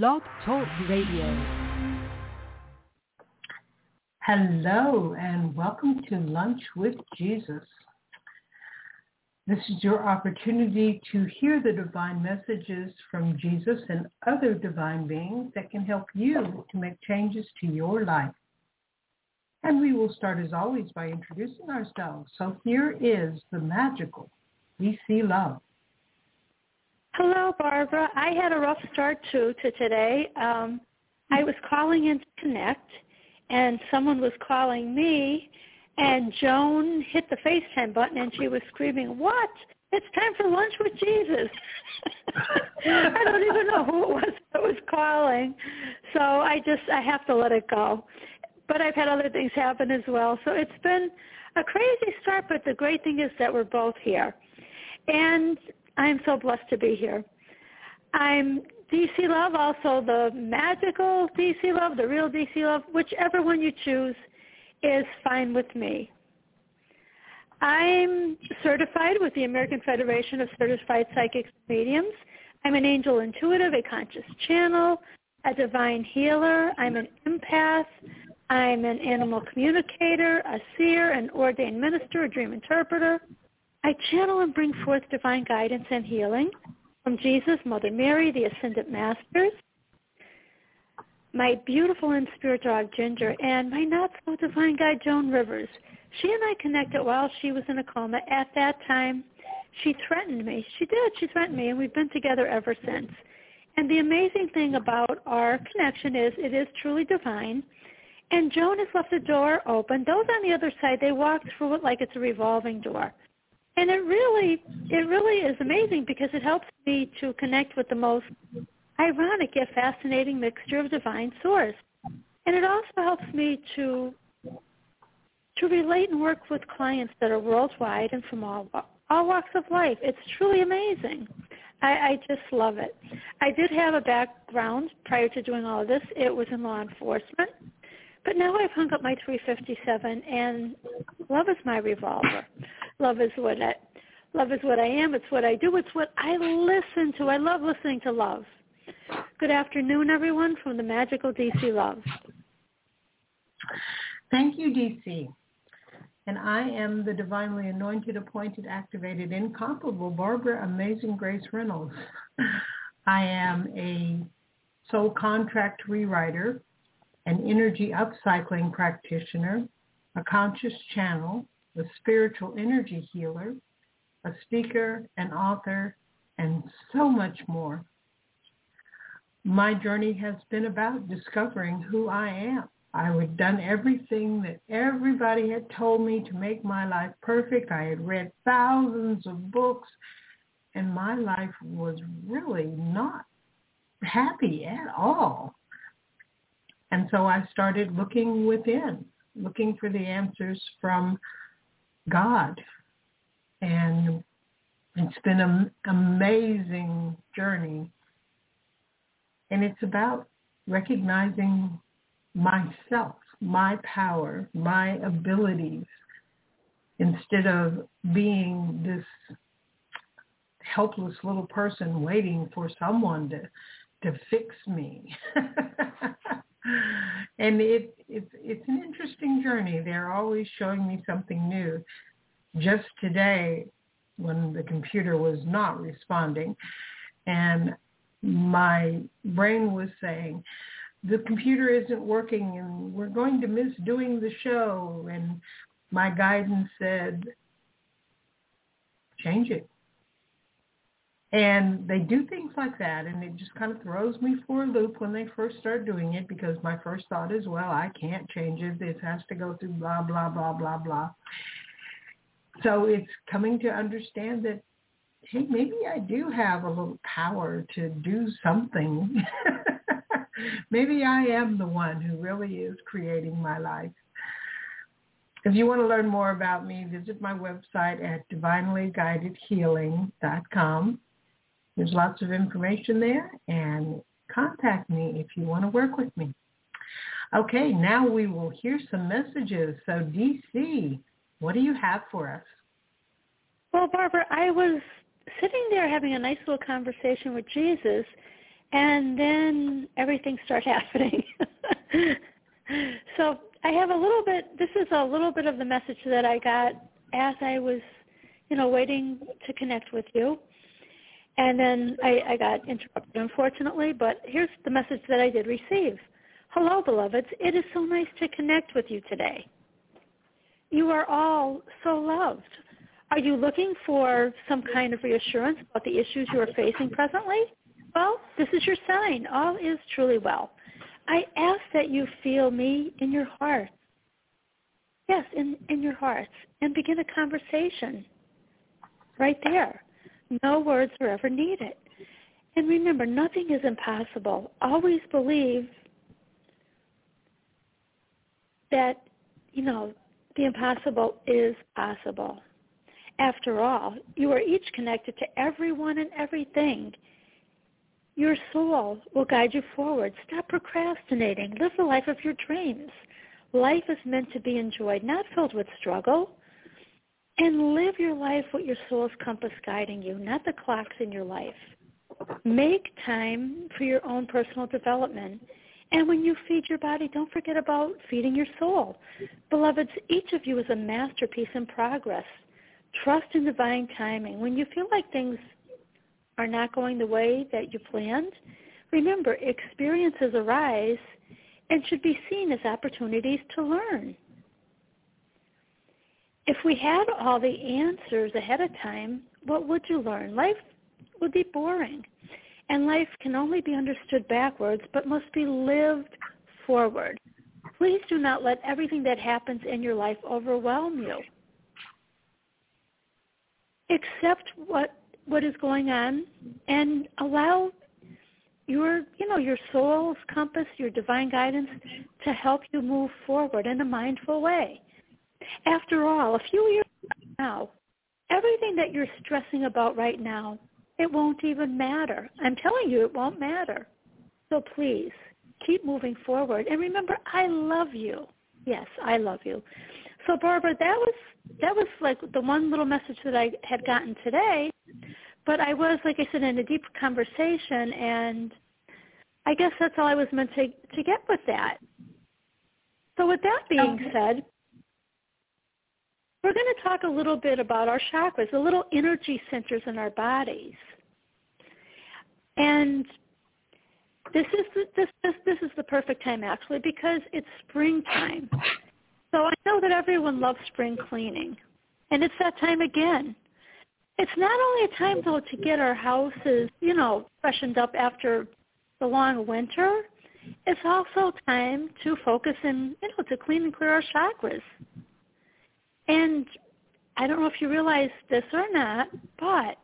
Blog Talk Radio. Hello and welcome to Lunch with Jesus. This is your opportunity to hear the divine messages from Jesus and other divine beings that can help you to make changes to your life. And we will start as always by introducing ourselves. So here is the magical DC Love. Hello, Barbara. I had a rough start too to today. Um, I was calling in to connect, and someone was calling me, and Joan hit the FaceTime button, and she was screaming, "What? It's time for lunch with Jesus!" I don't even know who it was that was calling, so I just I have to let it go. But I've had other things happen as well, so it's been a crazy start. But the great thing is that we're both here, and I'm so blessed to be here. I'm DC Love, also the magical DC Love, the real DC Love, whichever one you choose is fine with me. I'm certified with the American Federation of Certified Psychics and Mediums. I'm an angel intuitive, a conscious channel, a divine healer. I'm an empath. I'm an animal communicator, a seer, an ordained minister, a dream interpreter. I channel and bring forth divine guidance and healing from Jesus, Mother Mary, the Ascended Masters, my beautiful and spirit dog Ginger, and my not-so-divine guide Joan Rivers. She and I connected while she was in a coma. At that time, she threatened me. She did. She threatened me, and we've been together ever since. And the amazing thing about our connection is it is truly divine. And Joan has left the door open. Those on the other side, they walk through it like it's a revolving door. And it really, it really is amazing because it helps me to connect with the most ironic yet fascinating mixture of divine source. And it also helps me to to relate and work with clients that are worldwide and from all all walks of life. It's truly amazing. I, I just love it. I did have a background prior to doing all of this. It was in law enforcement. But now I've hung up my 357 and love is my revolver. Love is what I love is what I am. It's what I do. It's what I listen to. I love listening to love. Good afternoon, everyone, from the magical DC Love. Thank you, DC. And I am the divinely anointed, appointed, activated, incomparable Barbara Amazing Grace Reynolds. I am a soul contract rewriter, an energy upcycling practitioner, a conscious channel, a spiritual energy healer, a speaker, an author, and so much more. My journey has been about discovering who I am. I had done everything that everybody had told me to make my life perfect. I had read thousands of books, and my life was really not happy at all. And so I started looking within, looking for the answers from God. And it's been an amazing journey. And it's about recognizing myself, my power, my abilities, instead of being this helpless little person waiting for someone to to fix me. and it, it's it's an interesting journey. They're always showing me something new. Just today, when the computer was not responding, and my brain was saying, the computer isn't working and we're going to miss doing the show. And my guidance said, change it. And they do things like that, and it just kind of throws me for a loop when they first start doing it because my first thought is, well, I can't change it. This has to go through blah, blah, blah, blah, blah. So it's coming to understand that, hey, maybe I do have a little power to do something. maybe I am the one who really is creating my life. If you want to learn more about me, visit my website at divinelyguidedhealing.com. There's lots of information there and contact me if you want to work with me. Okay, now we will hear some messages. So DC, what do you have for us? Well, Barbara, I was sitting there having a nice little conversation with Jesus, and then everything start happening. so I have a little bit, this is a little bit of the message that I got as I was, you know, waiting to connect with you. And then I, I got interrupted, unfortunately, but here's the message that I did receive. Hello, beloveds. It is so nice to connect with you today. You are all so loved. Are you looking for some kind of reassurance about the issues you are facing presently? Well, this is your sign. All is truly well. I ask that you feel me in your heart. Yes, in, in your hearts. And begin a conversation right there. No words are ever needed. And remember, nothing is impossible. Always believe that, you know, the impossible is possible. After all, you are each connected to everyone and everything. Your soul will guide you forward. Stop procrastinating. Live the life of your dreams. Life is meant to be enjoyed, not filled with struggle. And live your life with your soul's compass guiding you, not the clocks in your life. Make time for your own personal development. And when you feed your body, don't forget about feeding your soul. Beloveds, each of you is a masterpiece in progress. Trust in divine timing. When you feel like things are not going the way that you planned, remember experiences arise and should be seen as opportunities to learn. If we had all the answers ahead of time, what would you learn? Life would be boring. And life can only be understood backwards, but must be lived forward. Please do not let everything that happens in your life overwhelm you. Accept what what is going on and allow your you know your soul's compass your divine guidance to help you move forward in a mindful way after all a few years now everything that you're stressing about right now it won't even matter. I'm telling you it won't matter. So please keep moving forward. And remember i love you. Yes i love you. So barbara that was that was like the one little message that i had gotten today. But I was, like I said, in a deep conversation, and I guess that's all I was meant to to get with that. So with that being okay. said, we're going to talk a little bit about our chakras, the little energy centers in our bodies, and this is the, this this this is the perfect time actually because it's springtime. So I know that everyone loves spring cleaning, and it's that time again. It's not only a time though to get our houses, you know, freshened up after the long winter. It's also time to focus and you know to clean and clear our chakras. And I don't know if you realize this or not, but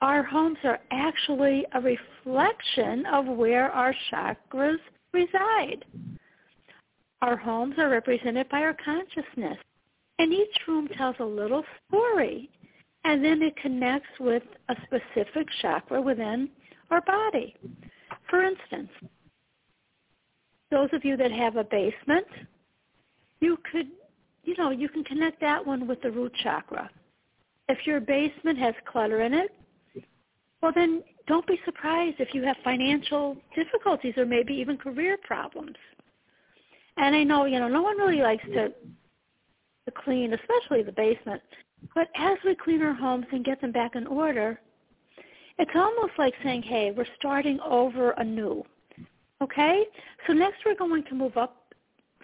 our homes are actually a reflection of where our chakras reside. Our homes are represented by our consciousness. And each room tells a little story and then it connects with a specific chakra within our body. For instance, those of you that have a basement, you could, you know, you can connect that one with the root chakra. If your basement has clutter in it, well then don't be surprised if you have financial difficulties or maybe even career problems. And I know, you know, no one really likes to to clean, especially the basement. But as we clean our homes and get them back in order, it's almost like saying, hey, we're starting over anew. Okay? So next we're going to move up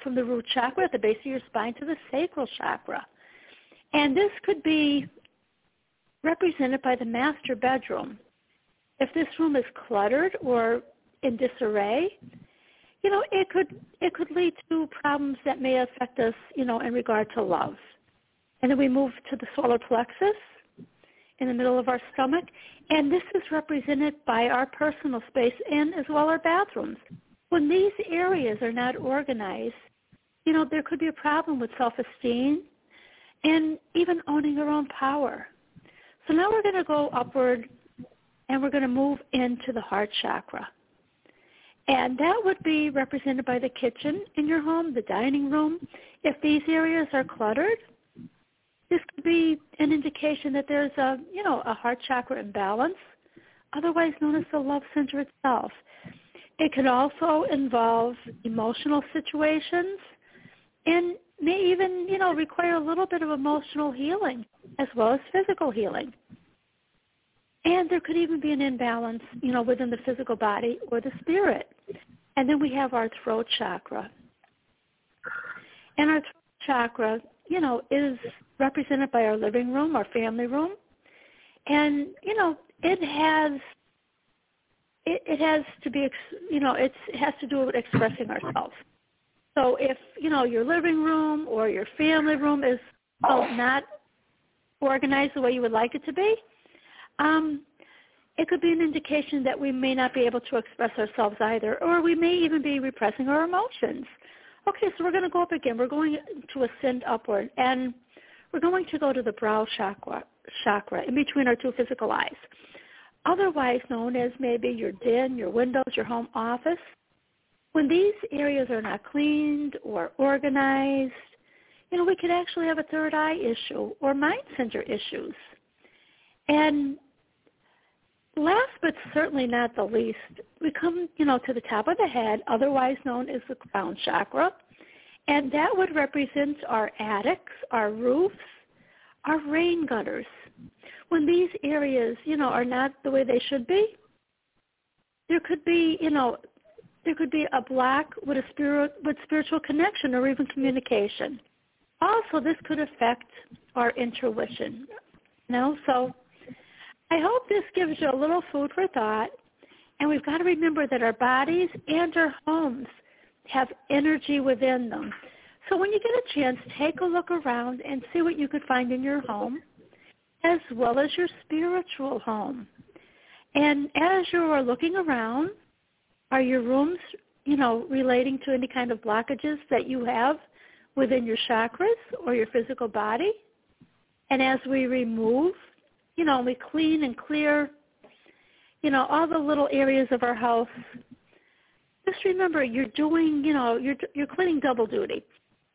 from the root chakra at the base of your spine to the sacral chakra. And this could be represented by the master bedroom. If this room is cluttered or in disarray, you know, it could it could lead to problems that may affect us, you know, in regard to love. And then we move to the solar plexus in the middle of our stomach. And this is represented by our personal space and as well our bathrooms. When these areas are not organized, you know, there could be a problem with self-esteem and even owning your own power. So now we're going to go upward and we're going to move into the heart chakra. And that would be represented by the kitchen in your home, the dining room. If these areas are cluttered, this could be an indication that there's a, you know, a heart chakra imbalance, otherwise known as the love center itself. It can also involve emotional situations and may even, you know, require a little bit of emotional healing as well as physical healing. And there could even be an imbalance, you know, within the physical body or the spirit. And then we have our throat chakra. And our throat chakra, you know, is represented by our living room, our family room. And, you know, it has it, it has to be, you know, it's, it has to do with expressing ourselves. So if, you know, your living room or your family room is well, not organized the way you would like it to be, um, it could be an indication that we may not be able to express ourselves either, or we may even be repressing our emotions. Okay, so we're going to go up again. We're going to ascend upward, and we're going to go to the brow chakra, chakra in between our two physical eyes, otherwise known as maybe your den, your windows, your home office. When these areas are not cleaned or organized, you know, we could actually have a third eye issue or mind center issues. And last but certainly not the least, we come, you know, to the top of the head, otherwise known as the crown chakra. And that would represent our attics, our roofs, our rain gutters. When these areas, you know, are not the way they should be, there could be, you know, there could be a block with a spirit with spiritual connection or even communication. Also, this could affect our intuition. You know, so I hope this gives you a little food for thought. And we've got to remember that our bodies and our homes have energy within them. So when you get a chance, take a look around and see what you could find in your home as well as your spiritual home. And as you are looking around, are your rooms, you know, relating to any kind of blockages that you have within your chakras or your physical body? And as we remove you know, we clean and clear, you know, all the little areas of our house. Just remember, you're doing, you know, you're you're cleaning double duty.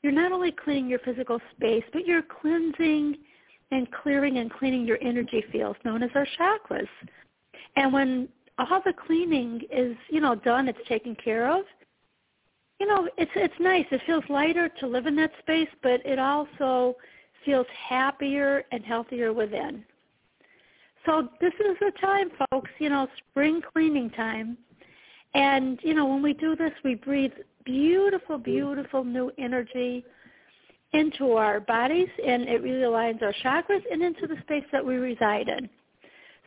You're not only cleaning your physical space, but you're cleansing and clearing and cleaning your energy fields, known as our chakras. And when all the cleaning is, you know, done, it's taken care of. You know, it's it's nice. It feels lighter to live in that space, but it also feels happier and healthier within. So this is the time, folks, you know, spring cleaning time. And, you know, when we do this, we breathe beautiful, beautiful new energy into our bodies, and it really aligns our chakras and into the space that we reside in.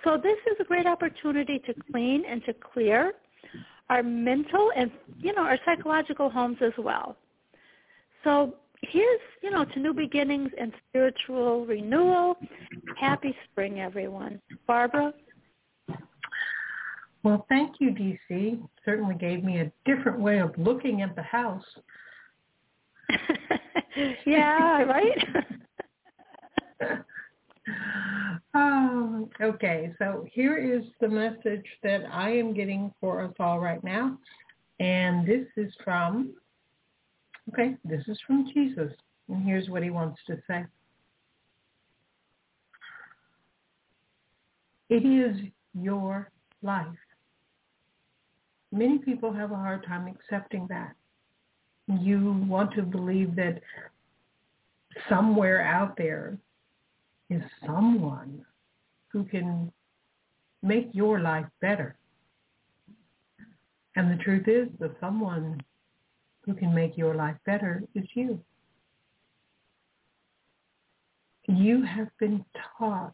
So this is a great opportunity to clean and to clear our mental and, you know, our psychological homes as well. So here's, you know, to new beginnings and spiritual renewal. Happy spring, everyone. Barbara? Well, thank you, DC. Certainly gave me a different way of looking at the house. yeah, right? oh, okay, so here is the message that I am getting for us all right now. And this is from Okay, this is from Jesus, and here's what he wants to say. It is your life. Many people have a hard time accepting that. You want to believe that somewhere out there is someone who can make your life better. And the truth is, the someone who can make your life better is you. You have been taught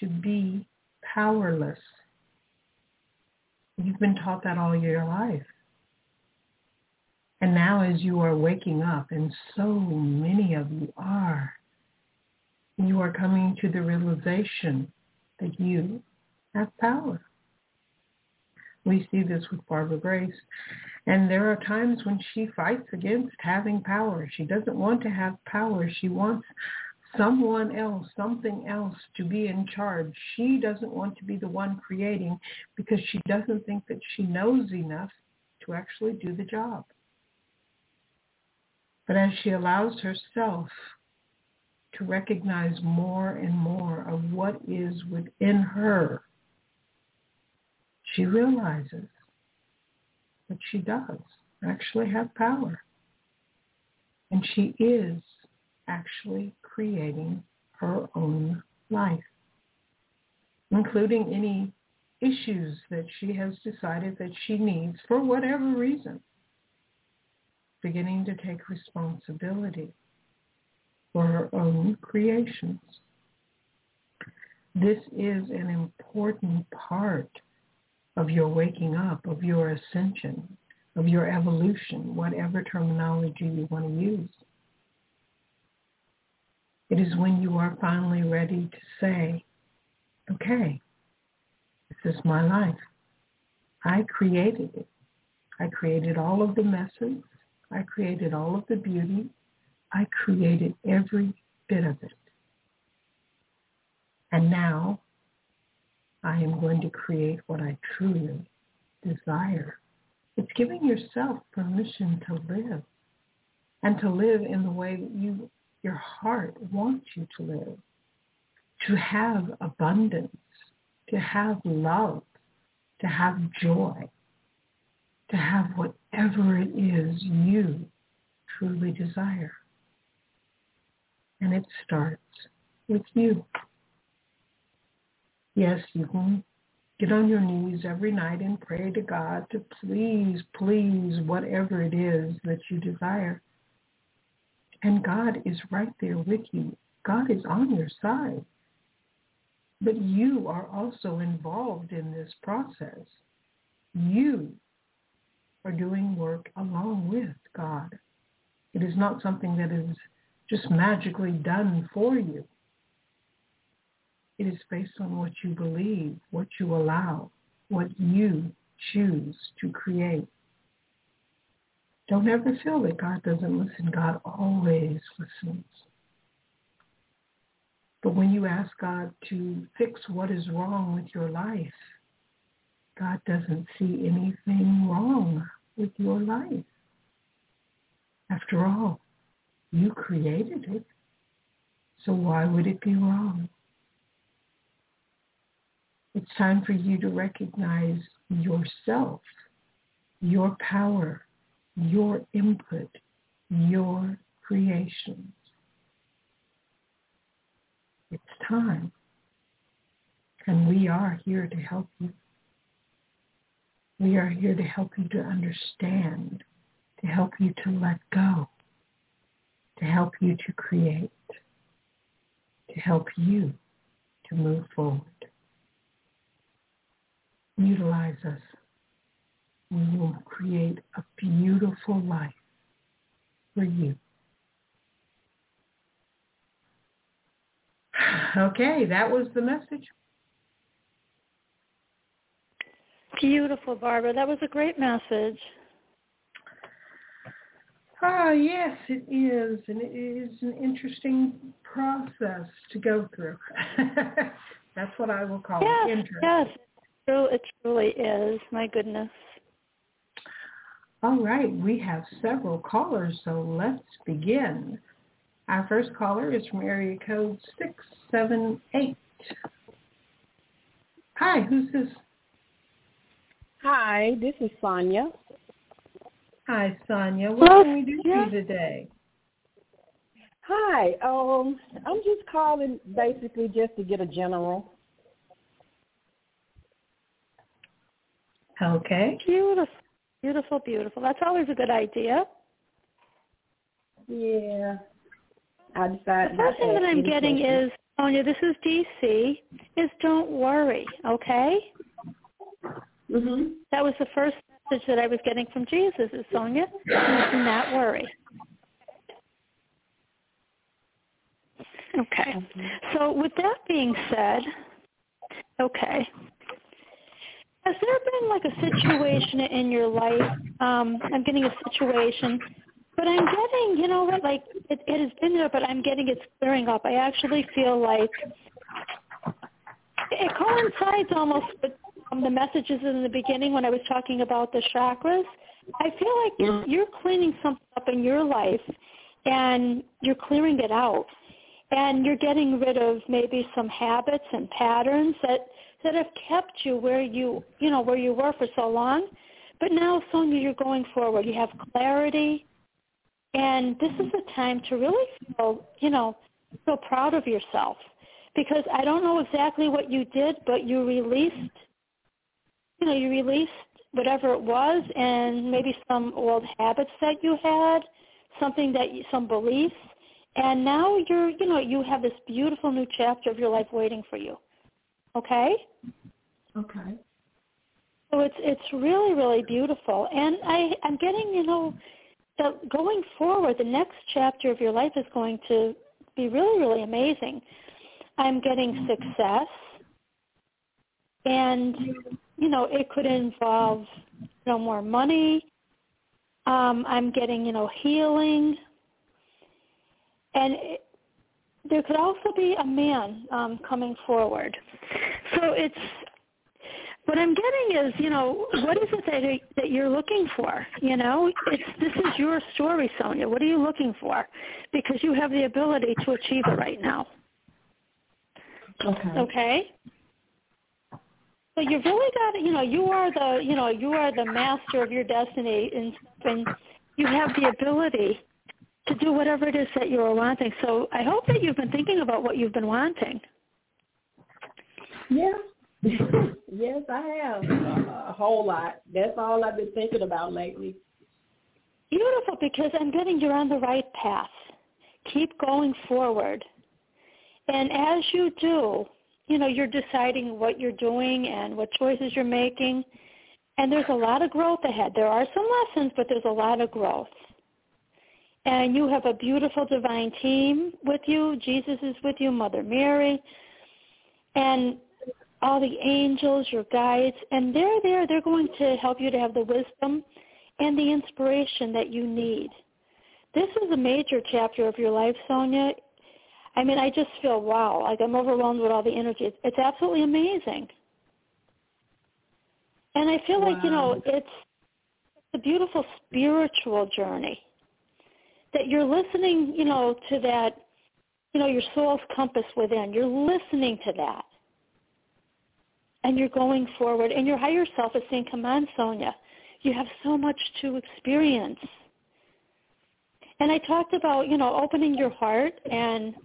to be powerless. You've been taught that all your life. And now as you are waking up, and so many of you are, you are coming to the realization that you have power. We see this with Barbara Grace. And there are times when she fights against having power. She doesn't want to have power. She wants someone else, something else to be in charge. She doesn't want to be the one creating because she doesn't think that she knows enough to actually do the job. But as she allows herself to recognize more and more of what is within her, she realizes that she does actually have power. And she is actually creating her own life, including any issues that she has decided that she needs for whatever reason, beginning to take responsibility for her own creations. This is an important part of your waking up, of your ascension, of your evolution, whatever terminology you want to use. It is when you are finally ready to say, okay, this is my life. I created it. I created all of the messes. I created all of the beauty. I created every bit of it. And now I am going to create what I truly desire. It's giving yourself permission to live and to live in the way that you, your heart wants you to live, to have abundance, to have love, to have joy, to have whatever it is you truly desire. And it starts with you. Yes, you can get on your knees every night and pray to God to please, please, whatever it is that you desire. And God is right there with you. God is on your side. But you are also involved in this process. You are doing work along with God. It is not something that is just magically done for you. It is based on what you believe, what you allow, what you choose to create. Don't ever feel that God doesn't listen. God always listens. But when you ask God to fix what is wrong with your life, God doesn't see anything wrong with your life. After all, you created it. So why would it be wrong? It's time for you to recognize yourself, your power, your input, your creations. It's time. And we are here to help you. We are here to help you to understand, to help you to let go, to help you to create, to help you to move forward utilize us. We will create a beautiful life for you. Okay, that was the message. Beautiful, Barbara. That was a great message. Ah, yes, it is, and it is an interesting process to go through. That's what I will call yes, it. Interesting. Yes, it truly is. My goodness. All right, we have several callers, so let's begin. Our first caller is from area code 678. Hi, who's this? Hi, this is Sonia. Hi, Sonia. What Hello, can we do for you today? Hi, um, I'm just calling basically just to get a general. Okay. Beautiful, beautiful, beautiful. That's always a good idea. Yeah. I decided. The first thing that I'm getting is, Sonia, this is DC, is don't worry, okay? Mhm. That was the first message that I was getting from Jesus is, Sonia, do not worry. Okay. So with that being said, okay. Has there been like a situation in your life? Um, I'm getting a situation, but I'm getting, you know what, like it, it has been there, but I'm getting it's clearing up. I actually feel like it coincides almost with um, the messages in the beginning when I was talking about the chakras. I feel like you're, you're cleaning something up in your life, and you're clearing it out, and you're getting rid of maybe some habits and patterns that that have kept you where you you know where you were for so long But now, Sonia, you're going forward. You have clarity, and this is a time to really feel, you know, feel proud of yourself because I don't know exactly what you did, but you released, you know, you released whatever it was, and maybe some old habits that you had, something that you, some beliefs, and now you're, you know, you have this beautiful new chapter of your life waiting for you. Okay. Okay. So it's it's really really beautiful, and I I'm getting you know that going forward, the next chapter of your life is going to be really really amazing. I'm getting mm-hmm. success, and you know it could involve you know more money. Um, I'm getting you know healing, and it, there could also be a man um, coming forward. So it's what I'm getting is, you know, what is it that that you're looking for? You know, it's this is your story, Sonia. What are you looking for? Because you have the ability to achieve it right now. Okay. Okay. So you've really got, to, you know, you are the, you know, you are the master of your destiny, and, and you have the ability to do whatever it is that you are wanting. So I hope that you've been thinking about what you've been wanting. Yeah, yes, I have a, a whole lot. That's all I've been thinking about lately. Beautiful, because I'm getting you're on the right path. Keep going forward. And as you do, you know, you're deciding what you're doing and what choices you're making. And there's a lot of growth ahead. There are some lessons, but there's a lot of growth. And you have a beautiful divine team with you. Jesus is with you, Mother Mary. And all the angels, your guides, and they're there. They're going to help you to have the wisdom and the inspiration that you need. This is a major chapter of your life, Sonia. I mean, I just feel wow, like I'm overwhelmed with all the energy. It's, it's absolutely amazing. And I feel wow. like, you know, it's a beautiful spiritual journey that you're listening, you know, to that, you know, your soul's compass within. You're listening to that and you're going forward and your higher self is saying, come on, Sonia, you have so much to experience. And I talked about, you know, opening your heart and,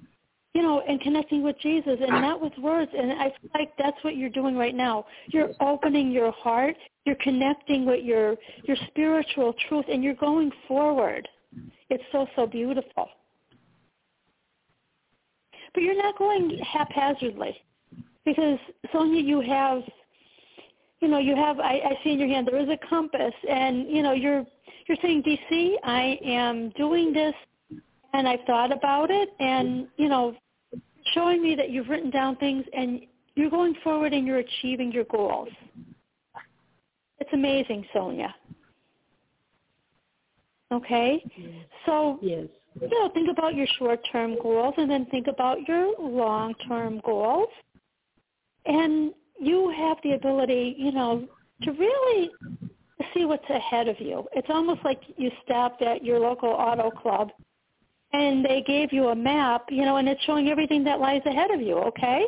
you know, and connecting with Jesus and not with words. And I feel like that's what you're doing right now. You're opening your heart. You're connecting with your, your spiritual truth and you're going forward. It's so, so beautiful. But you're not going haphazardly because Sonia, you have, you know, you have. I, I see in your hand there is a compass, and you know, you're you're saying, DC, I am doing this, and I've thought about it, and you know, showing me that you've written down things, and you're going forward and you're achieving your goals. It's amazing, Sonia. Okay, so yes. you know, think about your short-term goals, and then think about your long-term goals and you have the ability, you know, to really see what's ahead of you. It's almost like you stopped at your local auto club and they gave you a map, you know, and it's showing everything that lies ahead of you, okay?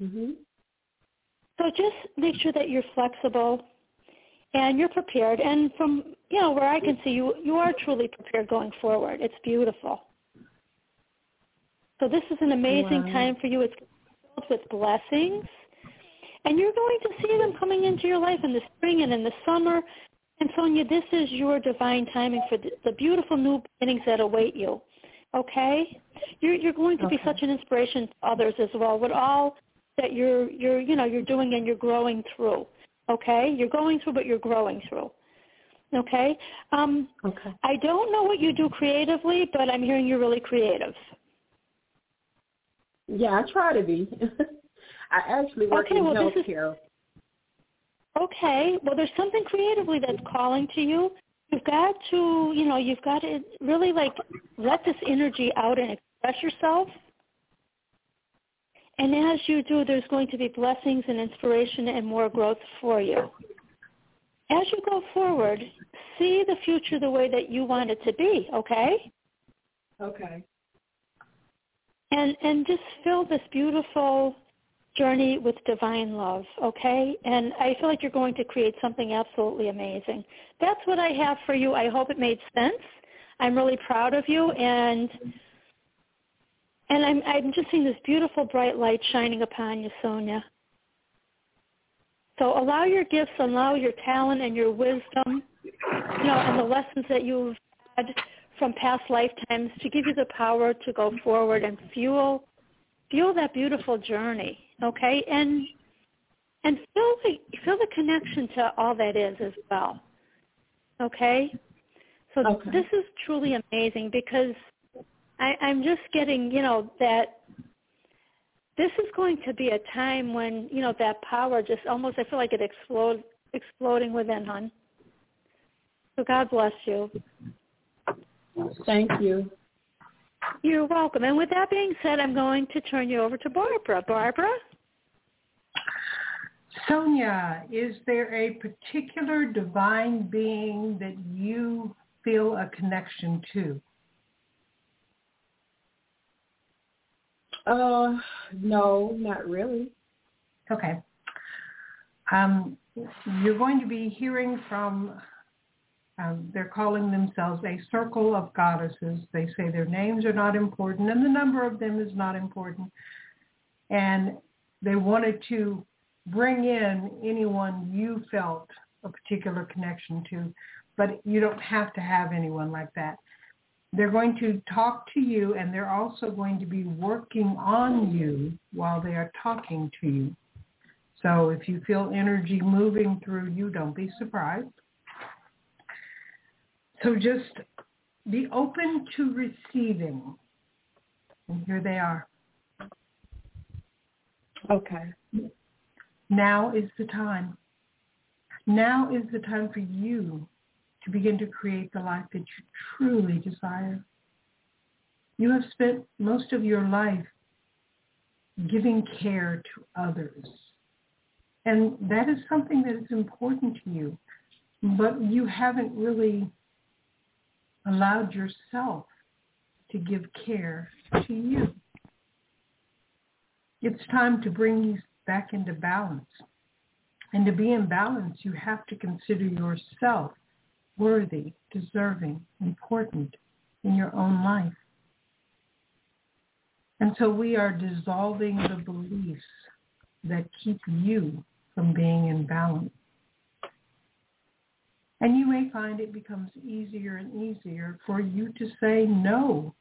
Mhm. So just make sure that you're flexible and you're prepared and from, you know, where I can see you you are truly prepared going forward. It's beautiful. So this is an amazing wow. time for you. It's filled with blessings. And you're going to see them coming into your life in the spring and in the summer. And Sonia, this is your divine timing for the, the beautiful new beginnings that await you. Okay? You're you're going to okay. be such an inspiration to others as well with all that you're you're you know, you're doing and you're growing through. Okay? You're going through but you're growing through. Okay? Um okay. I don't know what you do creatively, but I'm hearing you're really creative. Yeah, I try to be. I actually work okay, in well, healthcare. Is, okay, well, there's something creatively that's calling to you. You've got to, you know, you've got to really like let this energy out and express yourself. And as you do, there's going to be blessings and inspiration and more growth for you. As you go forward, see the future the way that you want it to be, okay? Okay and and just feel this beautiful journey with divine love, okay? And I feel like you're going to create something absolutely amazing. That's what I have for you. I hope it made sense. I'm really proud of you and and I'm I'm just seeing this beautiful bright light shining upon you, Sonia. So allow your gifts, allow your talent and your wisdom, you know, and the lessons that you've had from past lifetimes to give you the power to go forward and fuel fuel that beautiful journey, okay? And and feel the feel the connection to all that is as well. Okay? So okay. this is truly amazing because I, I'm just getting, you know, that this is going to be a time when, you know, that power just almost I feel like it explodes exploding within, hon. So God bless you. Thank you. You're welcome. And with that being said, I'm going to turn you over to Barbara. Barbara? Sonia, is there a particular divine being that you feel a connection to? Uh, no, not really. Okay. Um, you're going to be hearing from um, they're calling themselves a circle of goddesses. They say their names are not important and the number of them is not important. And they wanted to bring in anyone you felt a particular connection to, but you don't have to have anyone like that. They're going to talk to you and they're also going to be working on you while they are talking to you. So if you feel energy moving through you, don't be surprised. So just be open to receiving. And here they are. Okay. Now is the time. Now is the time for you to begin to create the life that you truly desire. You have spent most of your life giving care to others. And that is something that is important to you. But you haven't really allowed yourself to give care to you. It's time to bring you back into balance. And to be in balance, you have to consider yourself worthy, deserving, important in your own life. And so we are dissolving the beliefs that keep you from being in balance. And you may find it becomes easier and easier for you to say no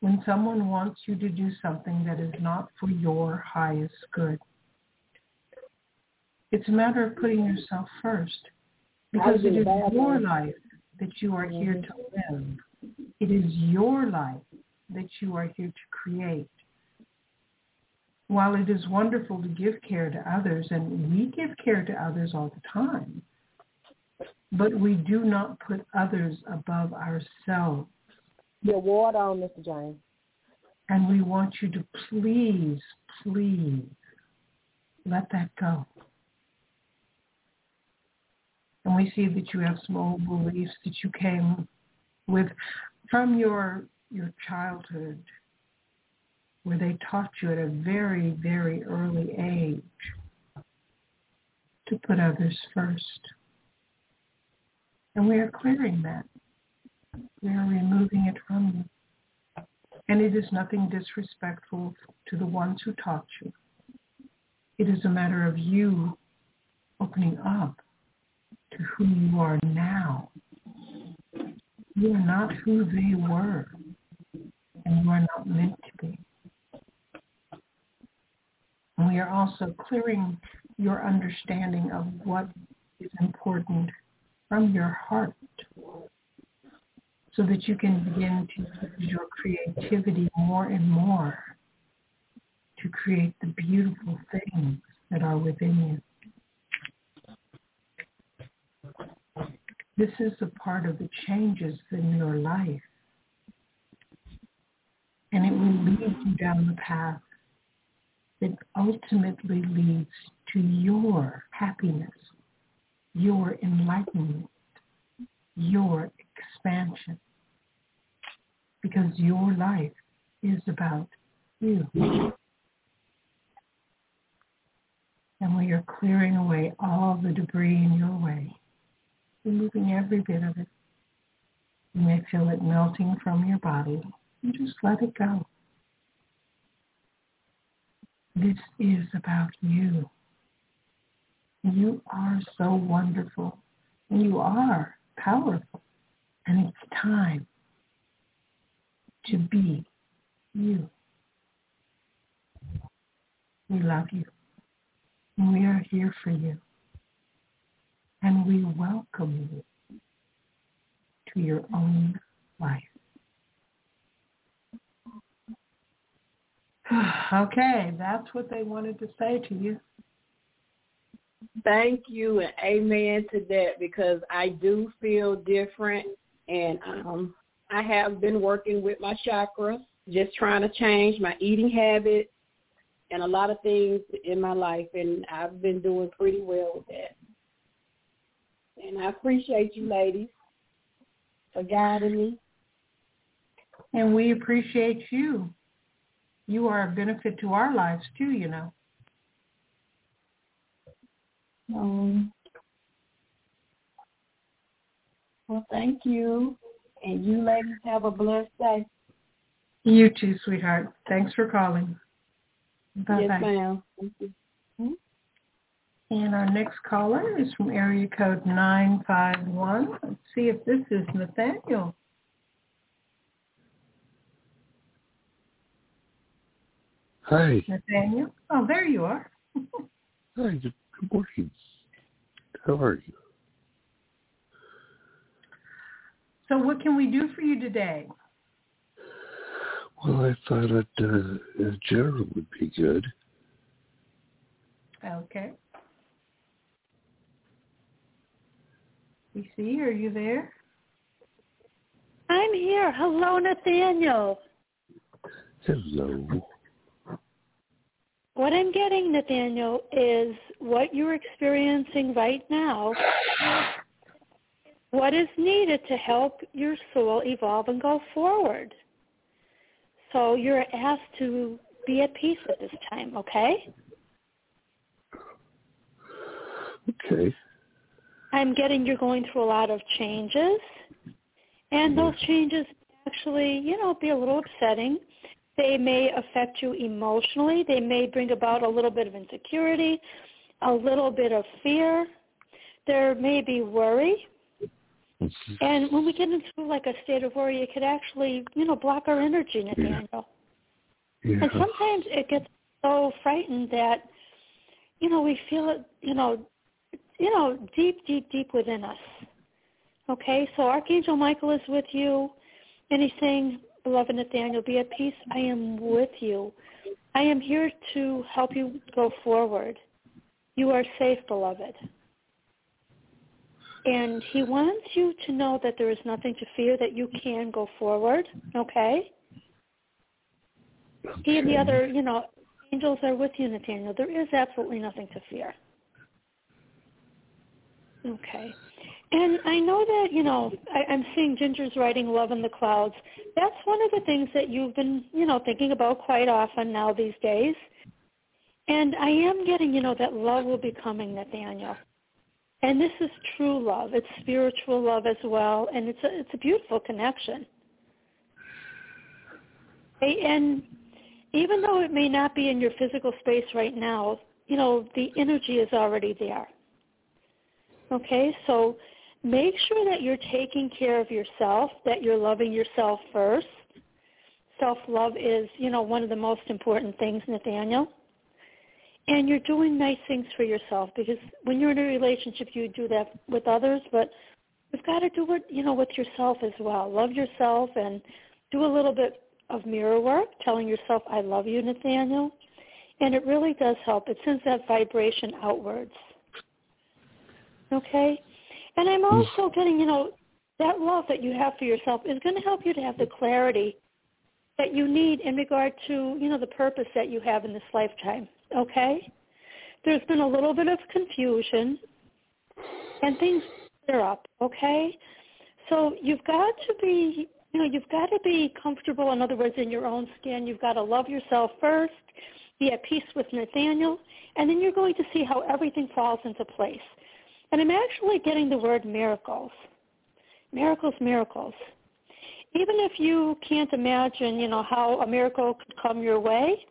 when someone wants you to do something that is not for your highest good. It's a matter of putting yourself first because it is your life that you are here to live. It is your life that you are here to create. While it is wonderful to give care to others, and we give care to others all the time, but we do not put others above ourselves. Your water on, Mr. James. And we want you to please, please let that go. And we see that you have some old beliefs that you came with from your your childhood where they taught you at a very, very early age to put others first. And we are clearing that. We are removing it from you. And it is nothing disrespectful to the ones who taught you. It is a matter of you opening up to who you are now. You are not who they were, and you are not meant to be. And we are also clearing your understanding of what is important from your heart so that you can begin to use your creativity more and more to create the beautiful things that are within you. This is a part of the changes in your life. And it will lead you down the path that ultimately leads to your happiness your enlightenment, your expansion. Because your life is about you. And when you're clearing away all the debris in your way, removing every bit of it. You may feel it melting from your body. You just let it go. This is about you. You are so wonderful. You are powerful. And it's time to be you. We love you. And we are here for you. And we welcome you to your own life. okay, that's what they wanted to say to you. Thank you and amen to that because I do feel different and um I have been working with my chakras, just trying to change my eating habits and a lot of things in my life and I've been doing pretty well with that. And I appreciate you ladies for guiding me. And we appreciate you. You are a benefit to our lives too, you know. Um, well, thank you. And you ladies have a blessed day. You too, sweetheart. Thanks for calling. Bye-bye. Yes, ma'am. Thank you. Hmm? And our next caller is from area code 951. Let's see if this is Nathaniel. Hi. Nathaniel? Oh, there you are. Hi. Good, good morning. How are you? So what can we do for you today? Well, I thought a uh, a general would be good. Okay. see, are you there? I'm here. Hello, Nathaniel. Hello. What I'm getting, Nathaniel, is what you're experiencing right now. What is needed to help your soul evolve and go forward? So you're asked to be at peace at this time, okay? Okay. I'm getting you're going through a lot of changes, and those mm-hmm. changes actually, you know, be a little upsetting. They may affect you emotionally. They may bring about a little bit of insecurity, a little bit of fear. There may be worry. And when we get into like a state of worry, it could actually, you know, block our energy, Nathaniel. Yeah. And sometimes it gets so frightened that, you know, we feel it, you know, you know, deep, deep, deep within us. Okay, so Archangel Michael is with you, and he's saying, beloved Nathaniel, be at peace. I am with you. I am here to help you go forward. You are safe, beloved. And he wants you to know that there is nothing to fear, that you can go forward, okay? okay. He and the other, you know, angels are with you, Nathaniel. There is absolutely nothing to fear. Okay. And I know that, you know, I, I'm seeing Ginger's writing Love in the Clouds. That's one of the things that you've been, you know, thinking about quite often now these days. And I am getting, you know, that love will be coming, Nathaniel. And this is true love. It's spiritual love as well, and it's a it's a beautiful connection. And even though it may not be in your physical space right now, you know, the energy is already there. Okay, so make sure that you're taking care of yourself, that you're loving yourself first. Self-love is, you know, one of the most important things, Nathaniel. And you're doing nice things for yourself because when you're in a relationship, you do that with others, but you've got to do it, you know, with yourself as well. Love yourself and do a little bit of mirror work, telling yourself, I love you, Nathaniel. And it really does help. It sends that vibration outwards. Okay? And I'm mm. also getting, you know, that love that you have for yourself is going to help you to have the clarity that you need in regard to, you know, the purpose that you have in this lifetime. Okay? There's been a little bit of confusion and things clear up, okay? So you've got to be you know, you've got to be comfortable, in other words, in your own skin. You've got to love yourself first, be at peace with Nathaniel, and then you're going to see how everything falls into place. And I'm actually getting the word miracles. Miracles, miracles. Even if you can't imagine, you know, how a miracle could come your way,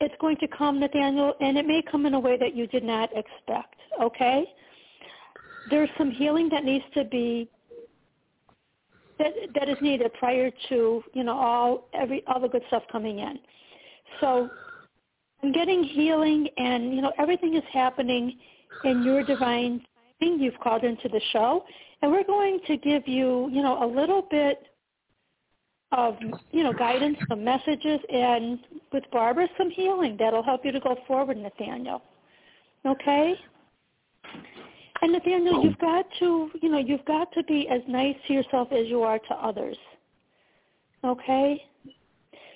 it's going to come, Nathaniel, and it may come in a way that you did not expect, okay? There's some healing that needs to be that that is needed prior to, you know, all every all the good stuff coming in. So I'm getting healing and, you know, everything is happening in your divine timing. You've called into the show. And we're going to give you, you know, a little bit of, you know, guidance, some messages, and with Barbara, some healing that'll help you to go forward, Nathaniel. Okay? And Nathaniel, oh. you've got to, you know, you've got to be as nice to yourself as you are to others. Okay?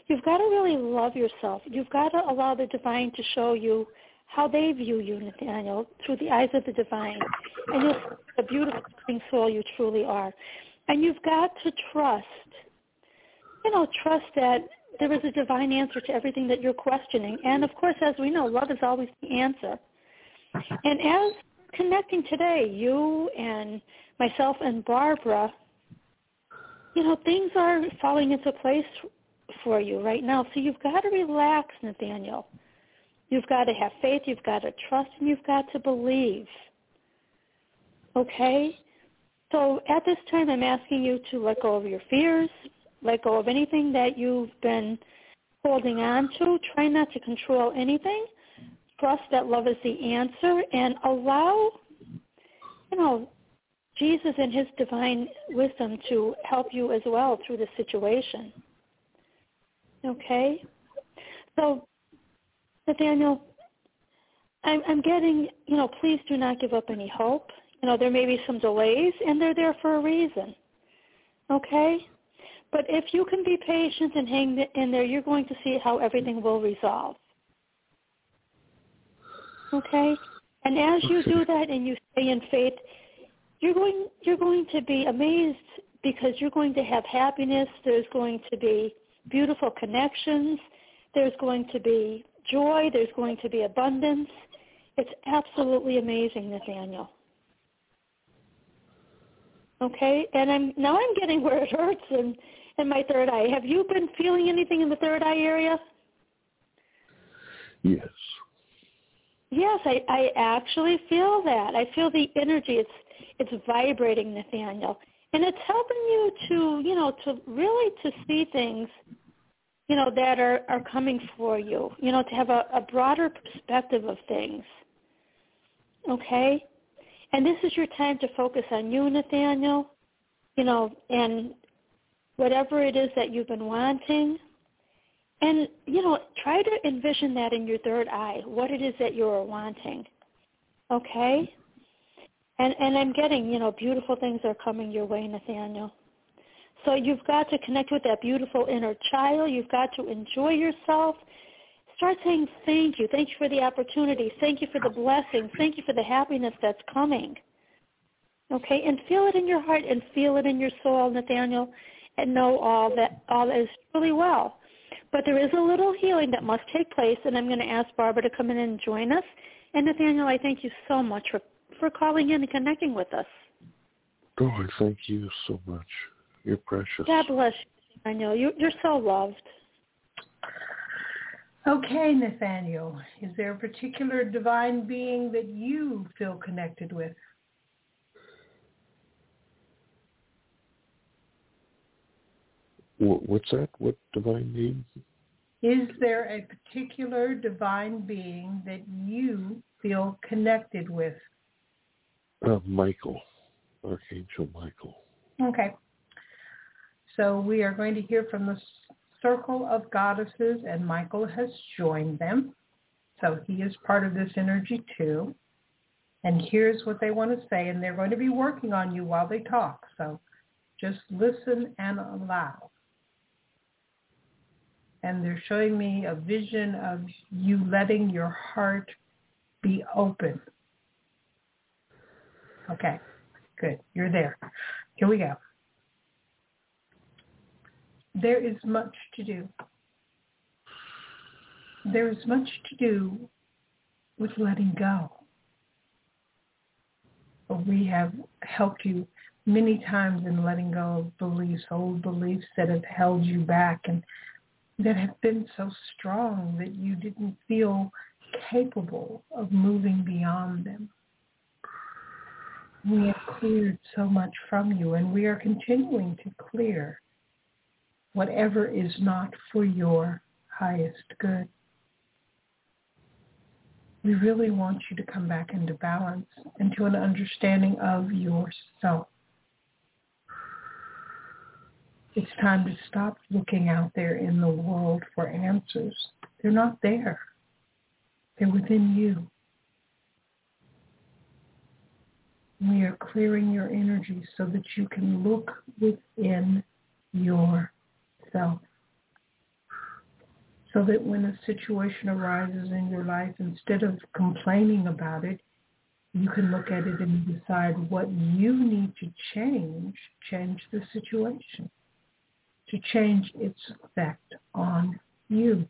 You've got to really love yourself. You've got to allow the divine to show you how they view you, Nathaniel, through the eyes of the divine. And you'll the beautiful soul you truly are. And you've got to trust, you know, trust that there is a divine answer to everything that you're questioning. And of course, as we know, love is always the answer. And as connecting today, you and myself and Barbara, you know, things are falling into place for you right now. So you've got to relax, Nathaniel. You've got to have faith, you've got to trust, and you've got to believe. Okay? So at this time, I'm asking you to let go of your fears, let go of anything that you've been holding on to. Try not to control anything. Trust that love is the answer and allow, you know, Jesus and his divine wisdom to help you as well through the situation. Okay? So Nathaniel, I'm, I'm getting, you know, please do not give up any hope. You know, there may be some delays, and they're there for a reason. Okay? But if you can be patient and hang in there, you're going to see how everything will resolve. Okay? And as you do that and you stay in faith, you're going you're going to be amazed because you're going to have happiness, there's going to be beautiful connections, there's going to be joy. There's going to be abundance. It's absolutely amazing, Nathaniel. Okay, and I'm now I'm getting where it hurts in in my third eye. Have you been feeling anything in the third eye area? Yes. Yes, I, I actually feel that. I feel the energy. It's it's vibrating, Nathaniel, and it's helping you to you know to really to see things you know, that are, are coming for you, you know, to have a, a broader perspective of things. Okay? And this is your time to focus on you, Nathaniel, you know, and whatever it is that you've been wanting. And, you know, try to envision that in your third eye, what it is that you're wanting. Okay? And and I'm getting, you know, beautiful things are coming your way, Nathaniel. So you've got to connect with that beautiful inner child. You've got to enjoy yourself. Start saying thank you. Thank you for the opportunity. Thank you for the blessings. Thank you for the happiness that's coming. Okay, and feel it in your heart and feel it in your soul, Nathaniel, and know all that all is truly well. But there is a little healing that must take place, and I'm going to ask Barbara to come in and join us. And Nathaniel, I thank you so much for for calling in and connecting with us. Oh, thank you so much. You're precious. God bless you. I know you, you're so loved. Okay, Nathaniel, is there a particular divine being that you feel connected with? What's that? What divine being? Is there a particular divine being that you feel connected with? Uh, Michael, Archangel Michael. Okay. So we are going to hear from the Circle of Goddesses, and Michael has joined them. So he is part of this energy too. And here's what they want to say, and they're going to be working on you while they talk. So just listen and allow. And they're showing me a vision of you letting your heart be open. Okay, good. You're there. Here we go. There is much to do. There is much to do with letting go. We have helped you many times in letting go of beliefs, old beliefs that have held you back and that have been so strong that you didn't feel capable of moving beyond them. We have cleared so much from you and we are continuing to clear whatever is not for your highest good. We really want you to come back into balance, into an understanding of yourself. It's time to stop looking out there in the world for answers. They're not there. They're within you. We are clearing your energy so that you can look within So that when a situation arises in your life, instead of complaining about it, you can look at it and decide what you need to change, change the situation, to change its effect on you.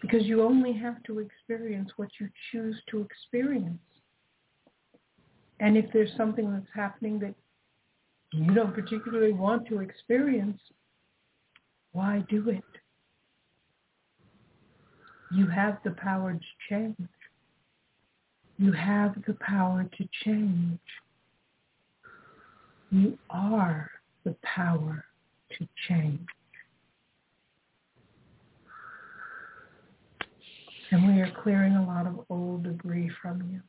Because you only have to experience what you choose to experience. And if there's something that's happening that you don't particularly want to experience, why do it? You have the power to change. You have the power to change. You are the power to change. And we are clearing a lot of old debris from you.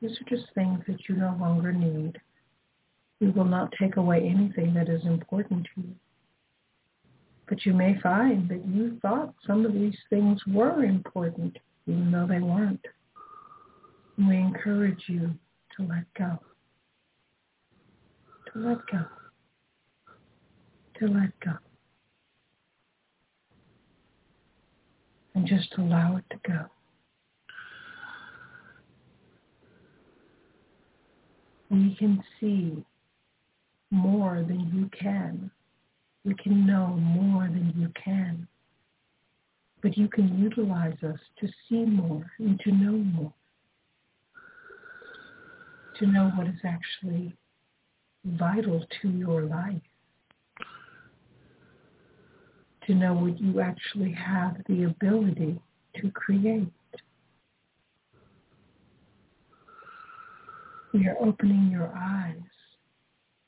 These are just things that you no longer need. We will not take away anything that is important to you. But you may find that you thought some of these things were important, even though they weren't. We encourage you to let go. To let go. To let go. And just allow it to go. We can see more than you can. We can know more than you can. But you can utilize us to see more and to know more. To know what is actually vital to your life. To know what you actually have the ability to create. Are opening your eyes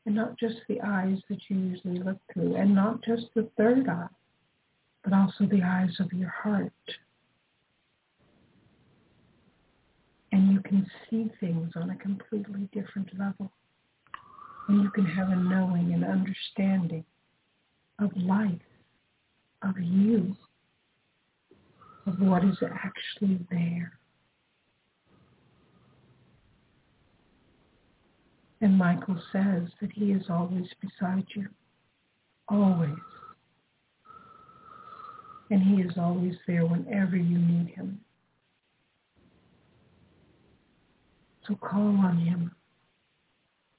and not just the eyes that you usually look through, and not just the third eye, but also the eyes of your heart. And you can see things on a completely different level. And you can have a knowing and understanding of life, of you, of what is actually there. And Michael says that he is always beside you. Always. And he is always there whenever you need him. So call on him.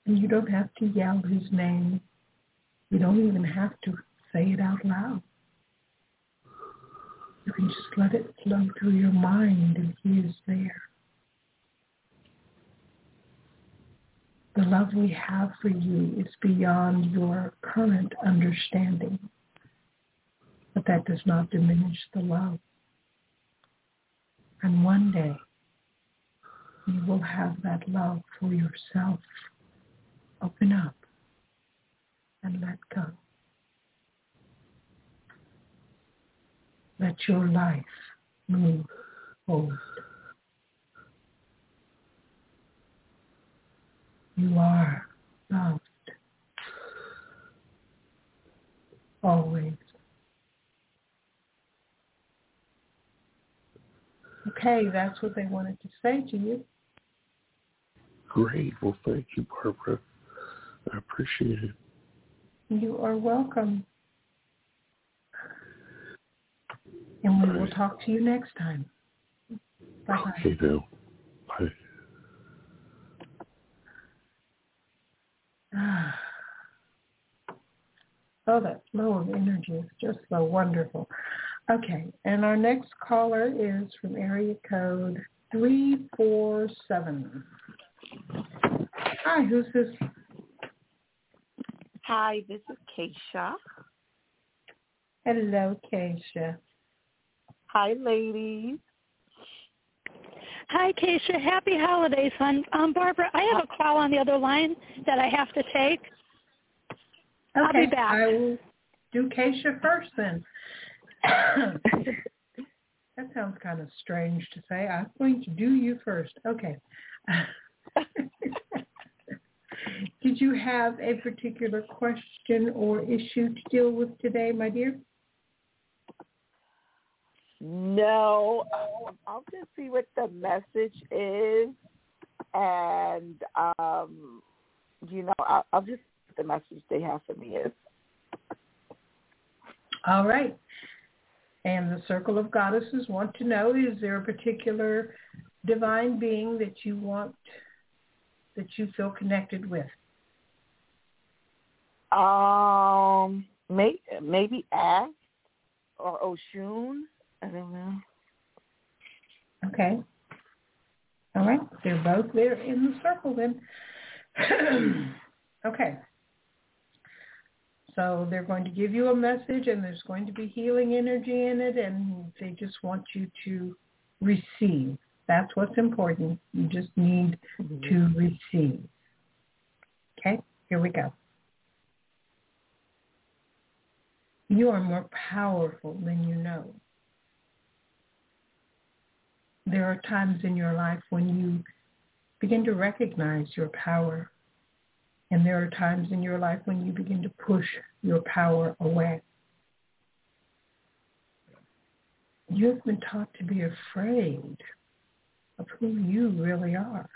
And you don't have to yell his name. You don't even have to say it out loud. You can just let it flow through your mind and he is there. The love we have for you is beyond your current understanding. But that does not diminish the love. And one day, you will have that love for yourself. Open up and let go. Let your life move forward. You are loved. Always. Okay, that's what they wanted to say to you. Great. Well, thank you, Barbara. I appreciate it. You are welcome. And we will talk to you next time. Bye-bye. Okay. Bye. Ah. Oh, that flow of energy is just so wonderful. Okay, and our next caller is from area code 347. Hi, who's this? Hi, this is Keisha. Hello, Keisha. Hi, ladies. Hi, Keisha. Happy holidays, hon. Um, Barbara, I have a call on the other line that I have to take. Okay, I'll be back. I will do Keisha first then. that sounds kind of strange to say. I'm going to do you first. Okay. Did you have a particular question or issue to deal with today, my dear? No, um, I'll just see what the message is, and um, you know, I'll, I'll just see what the message they have for me is. All right. And the Circle of Goddesses want to know, is there a particular divine being that you want, that you feel connected with? Um, may, maybe Ash or Oshun. I don't know. Okay. All right. They're both there in the circle then. okay. So they're going to give you a message and there's going to be healing energy in it and they just want you to receive. That's what's important. You just need Mm-hmm. to receive. Okay, here we go. You are more powerful than you know. There are times in your life when you begin to recognize your power. And there are times in your life when you begin to push your power away. You have been taught to be afraid of who you really are.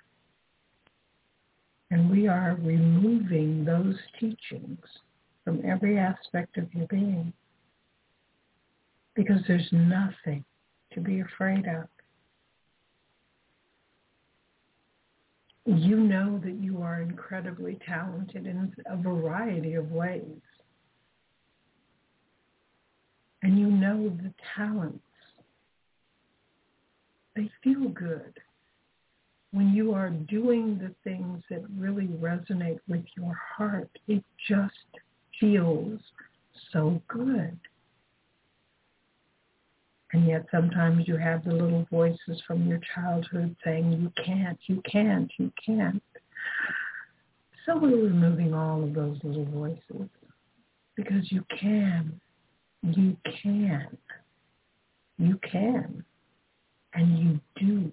And we are removing those teachings from every aspect of your being because there's nothing to be afraid of. You know that you are incredibly talented in a variety of ways. And you know the talents. They feel good when you are doing the things that really resonate with your heart. It just feels so good. And yet sometimes you have the little voices from your childhood saying, you can't, you can't, you can't. So we're removing all of those little voices because you can, you can, you can, and you do.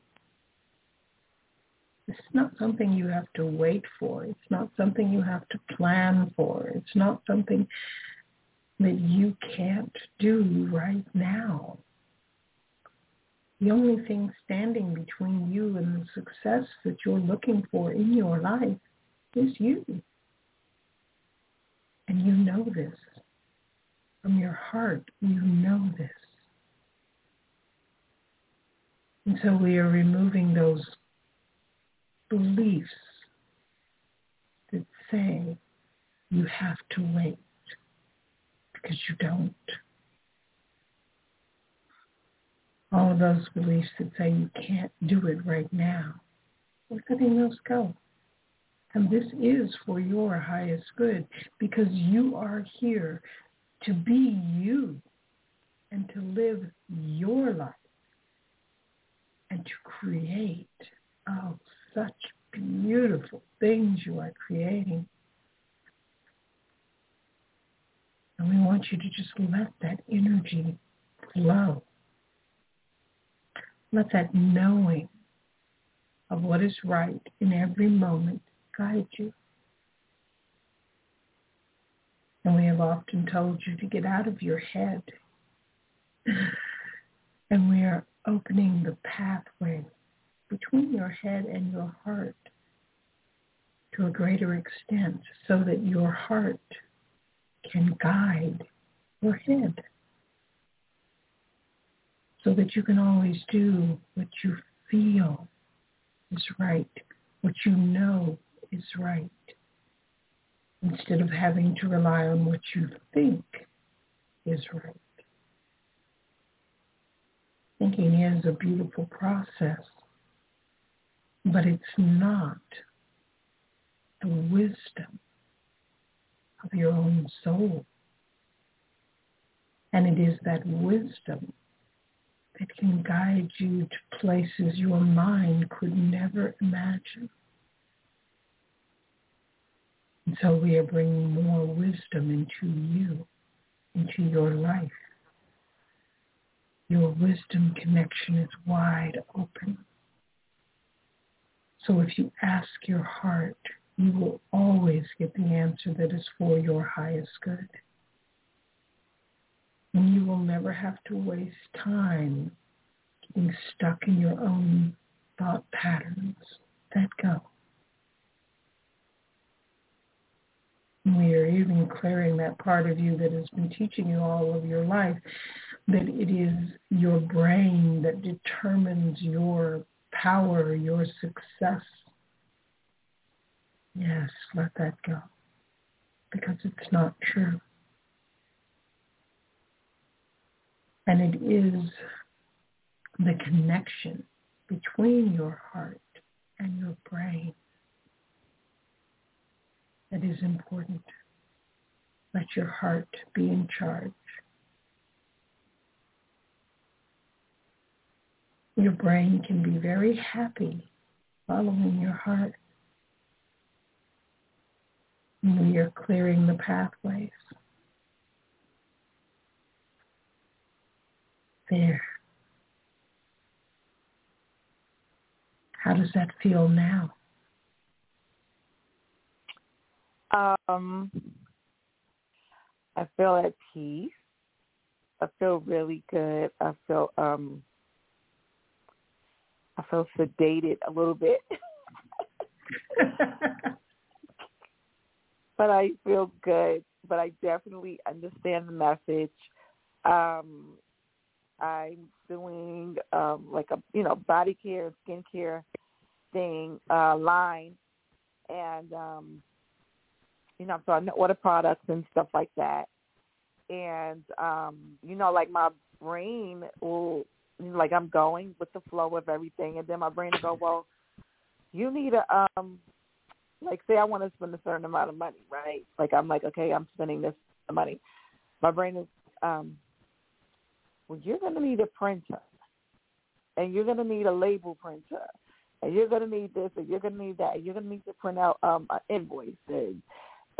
It's not something you have to wait for. It's not something you have to plan for. It's not something that you can't do right now. The only thing standing between you and the success that you're looking for in your life is you. And you know this. From your heart, you know this. And so we are removing those beliefs that say you have to wait because you don't. All of those beliefs that say you can't do it right now. We're letting those go. And this is for your highest good because you are here to be you and to live your life and to create. Oh, such beautiful things you are creating. And we want you to just let that energy flow. Let that knowing of what is right in every moment guide you. And we have often told you to get out of your head. and we are opening the pathway between your head and your heart to a greater extent so that your heart can guide your head so that you can always do what you feel is right, what you know is right. instead of having to rely on what you think is right. Thinking is a beautiful process, but it's not the wisdom of your own soul. And it is that wisdom that can guide you to places your mind could never imagine. And so we are bringing more wisdom into you, into your life. Your wisdom connection is wide open. So if you ask your heart, you will always get the answer that is for your highest good. And you will never have to waste time getting stuck in your own thought patterns. Let go. we are even clearing that part of you that has been teaching you all of your life that it is your brain that determines your power, your success. Yes, let that go because it's not true. And it is the connection between your heart and your brain that is important. Let your heart be in charge. Your brain can be very happy following your heart. We are clearing the pathways. There. How does that feel now? Um, I feel at peace. I feel really good. I feel um I feel sedated a little bit. but I feel good. But I definitely understand the message. Um I'm doing um like a you know, body care, skincare thing, uh line and um you know, so I order products and stuff like that. And um, you know, like my brain will like I'm going with the flow of everything and then my brain will go, Well, you need a um like say I want to spend a certain amount of money, right? Like I'm like, okay, I'm spending this money. My brain is um well you're gonna need a printer and you're gonna need a label printer and you're gonna need this and you're gonna need that and you're gonna need to print out um an invoice and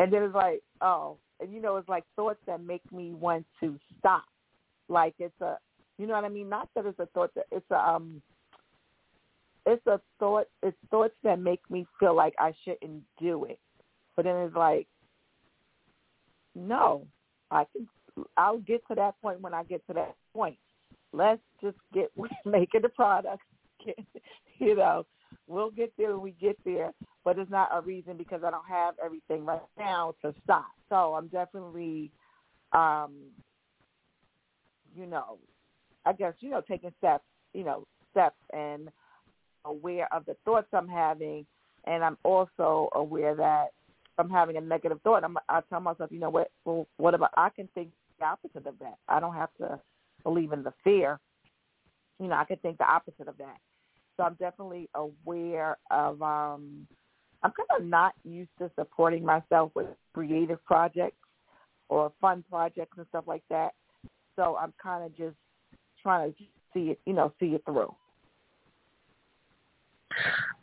and then it's like, oh, and you know, it's like thoughts that make me want to stop. Like it's a, you know what I mean? Not that it's a thought that it's a, um, it's a thought. It's thoughts that make me feel like I shouldn't do it. But then it's like, no, I can. I'll get to that point when I get to that point. Let's just get making the product. You know, we'll get there when we get there but it's not a reason because I don't have everything right now to stop. So I'm definitely, um, you know, I guess you know taking steps, you know, steps and aware of the thoughts I'm having, and I'm also aware that I'm having a negative thought. I'm, I tell myself, you know what? Well, what about I can think opposite of that. I don't have to believe in the fear. You know, I can think the opposite of that. So I'm definitely aware of um I'm kind of not used to supporting myself with creative projects or fun projects and stuff like that. So I'm kind of just trying to see it, you know, see it through.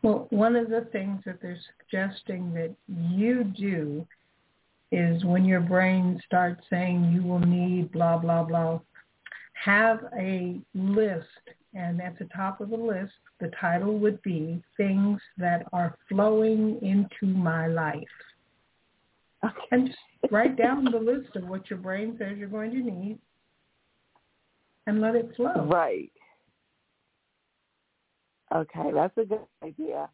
Well, one of the things that they're suggesting that you do is when your brain starts saying you will need blah, blah, blah, have a list and at the top of the list, the title would be Things That Are Flowing into My Life. Okay. And just write down the list of what your brain says you're going to need and let it flow. Right. Okay, that's a good idea.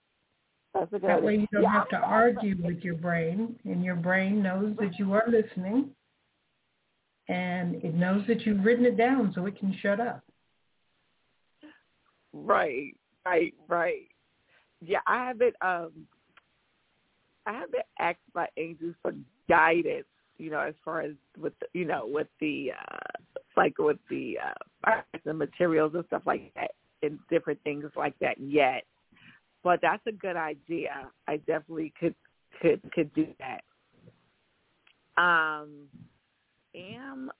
That's a good that way you don't yeah, have to argue with your brain and your brain knows that you are listening and it knows that you've written it down so it can shut up. Right, right, right. Yeah, I haven't. Um, I have been asked by angels for guidance. You know, as far as with the, you know with the uh, like with the uh, the materials and stuff like that, and different things like that yet. But that's a good idea. I definitely could could could do that. Um, am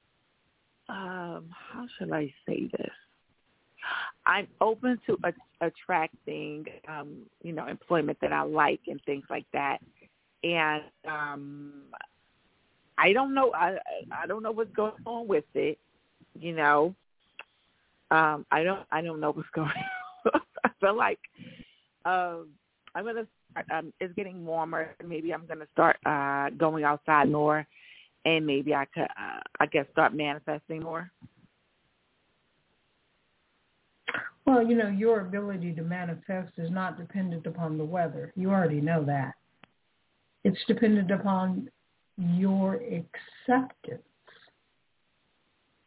um, how should I say this? I'm open to a, attracting, um, you know, employment that I like and things like that. And um, I don't know. I I don't know what's going on with it. You know, um, I don't. I don't know what's going. on. I feel like um, I'm gonna. Um, it's getting warmer. Maybe I'm gonna start uh, going outside more, and maybe I could. Uh, I guess start manifesting more. Well, you know, your ability to manifest is not dependent upon the weather. You already know that. It's dependent upon your acceptance.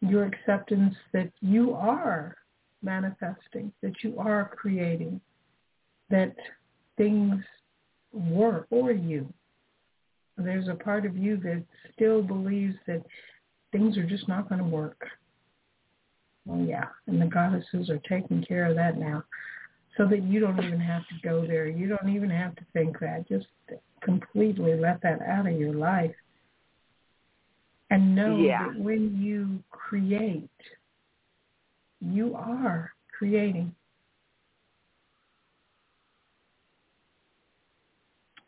Your acceptance that you are manifesting, that you are creating, that things work for you. There's a part of you that still believes that things are just not going to work. Well, yeah, and the goddesses are taking care of that now so that you don't even have to go there. You don't even have to think that. Just completely let that out of your life. And know yeah. that when you create, you are creating.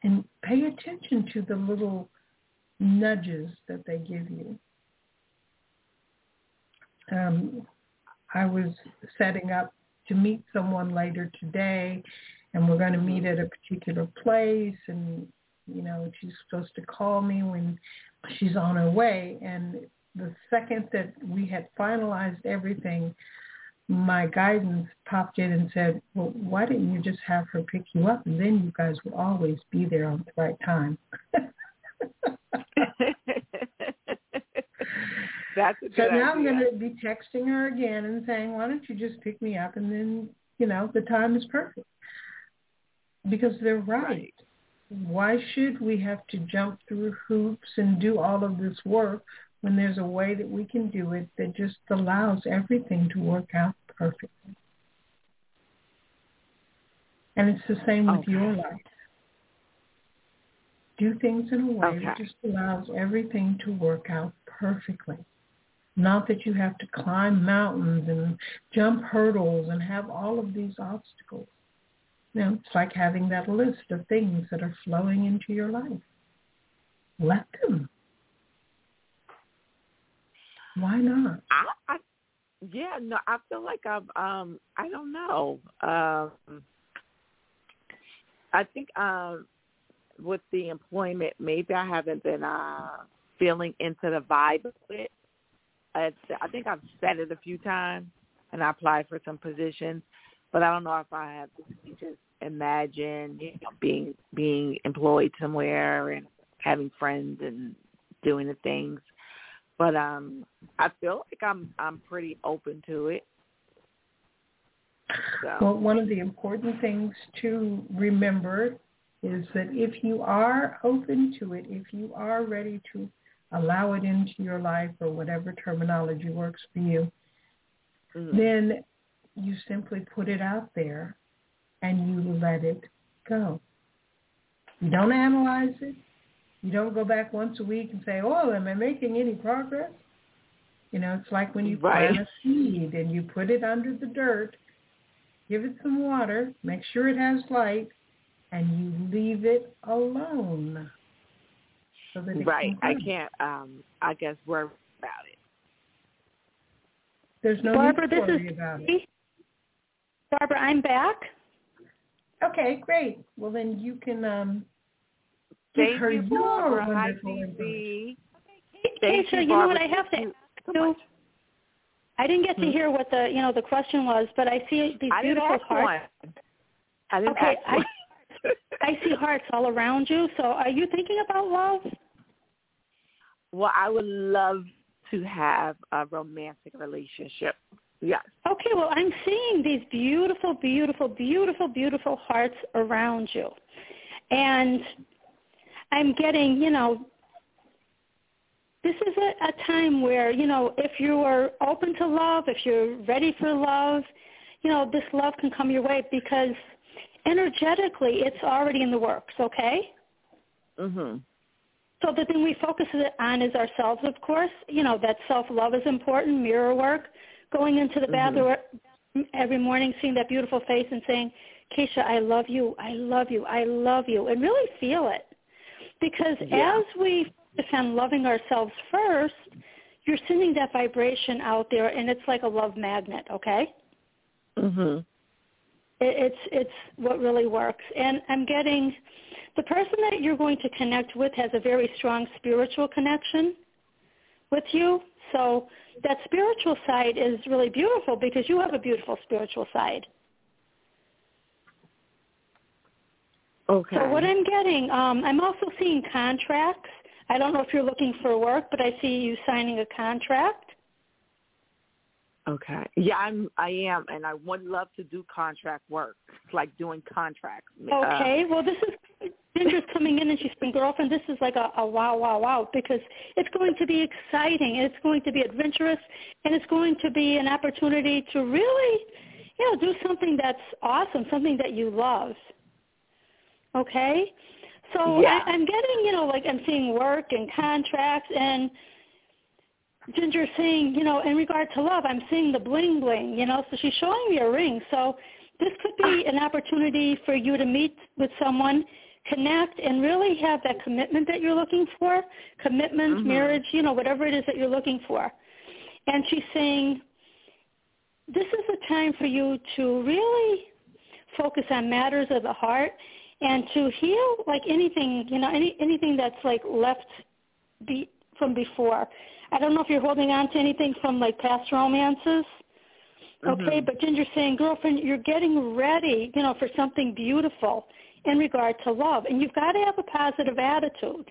And pay attention to the little nudges that they give you. Um, I was setting up to meet someone later today and we're going to meet at a particular place and you know she's supposed to call me when she's on her way and the second that we had finalized everything my guidance popped in and said well why didn't you just have her pick you up and then you guys would always be there on the right time That's a so good now I'm going to be texting her again and saying, why don't you just pick me up and then, you know, the time is perfect. Because they're right. Right. Why should we have to jump through hoops and do all of this work when there's a way that we can do it that just allows everything to work out perfectly? And it's the same with your life. Do things in a way that just allows everything to work out perfectly. Not that you have to climb mountains and jump hurdles and have all of these obstacles. You know, it's like having that list of things that are flowing into your life. Let them. Why not? I, I yeah, no, I feel like I've um I don't know. Um I think um with the employment maybe I haven't been uh feeling into the vibe of it. I, think I've said it a few times and I applied for some positions, but I don't know if I have just imagine, you know, being being employed somewhere and having friends and doing the things. But um I feel like I'm I'm pretty open to it. So Well, one of the important things to remember is that if you are open to it, if you are ready to allow it into your life or whatever terminology works for you, mm, then you simply put it out there and you let it go. You don't analyze it. You don't go back once a week and say, oh, am I making any progress? You know, it's like when you Right. plant a seed and you put it under the dirt, give it some water, make sure it has light, and you leave it alone. So that it right. can I can't um I guess worry about it. There's no Barbara, need to this is about it. Barbara, I'm back. Okay, great. Well, then you can um, give Thank her you, your Barbara. Hi, wonderful information. DC. Hey, Keisha, you, you know what? I have to Thank you so I didn't get to Hmm? hear what the you know the question was, but I see these I didn't beautiful ask hearts. one. I didn't Okay, ask I- I see hearts all around you. So, are you thinking about love? well, I would love to have a romantic relationship. Yes. Okay, well, I'm seeing these beautiful, beautiful, beautiful, beautiful hearts around you. And I'm getting, you know, this is a, a time where, you know, if you are open to love, if you're ready for love, you know, this love can come your way because energetically it's already in the works, okay? Mhm. So the thing we focus on is ourselves, of course. You know, that self-love is important, mirror work, going into the Mhm. bathroom every morning, seeing that beautiful face and saying, Keisha, I love you, I love you, I love you, and really feel it. Because Yeah. as we focus on loving ourselves first, you're sending that vibration out there, and it's like a love magnet, okay? Mhm. It, it's it's what really works. And I'm getting the person that you're going to connect with has a very strong spiritual connection with you. So that spiritual side is really beautiful because you have a beautiful spiritual side. Okay. So what I'm getting, um, I'm also seeing contracts. I don't know if you're looking for work, but I see you signing a contract. Okay. Yeah, I'm. I am, and I would love to do contract work, like doing contracts. Uh, Okay. well, this is Ginger's coming in and she's saying, girlfriend, this is like a, a wow, wow, wow, because it's going to be exciting. and It's going to be adventurous, and it's going to be an opportunity to really, you know, do something that's awesome, something that you love. Okay. So Yeah. I, I'm getting, you know, like I'm seeing work and contracts and Ginger saying, you know, in regard to love, I'm seeing the bling bling, you know, so she's showing me a ring. So this could be an opportunity for you to meet with someone, connect, and really have that commitment that you're looking for, commitment, Mhm. marriage, you know, whatever it is that you're looking for. And she's saying, this is a time for you to really focus on matters of the heart and to heal like anything, you know, any anything that's like left be, from before. I don't know if you're holding on to anything from like past romances. Okay, Mhm. but Ginger's saying, girlfriend, you're getting ready, you know, for something beautiful in regard to love, and you've got to have a positive attitude.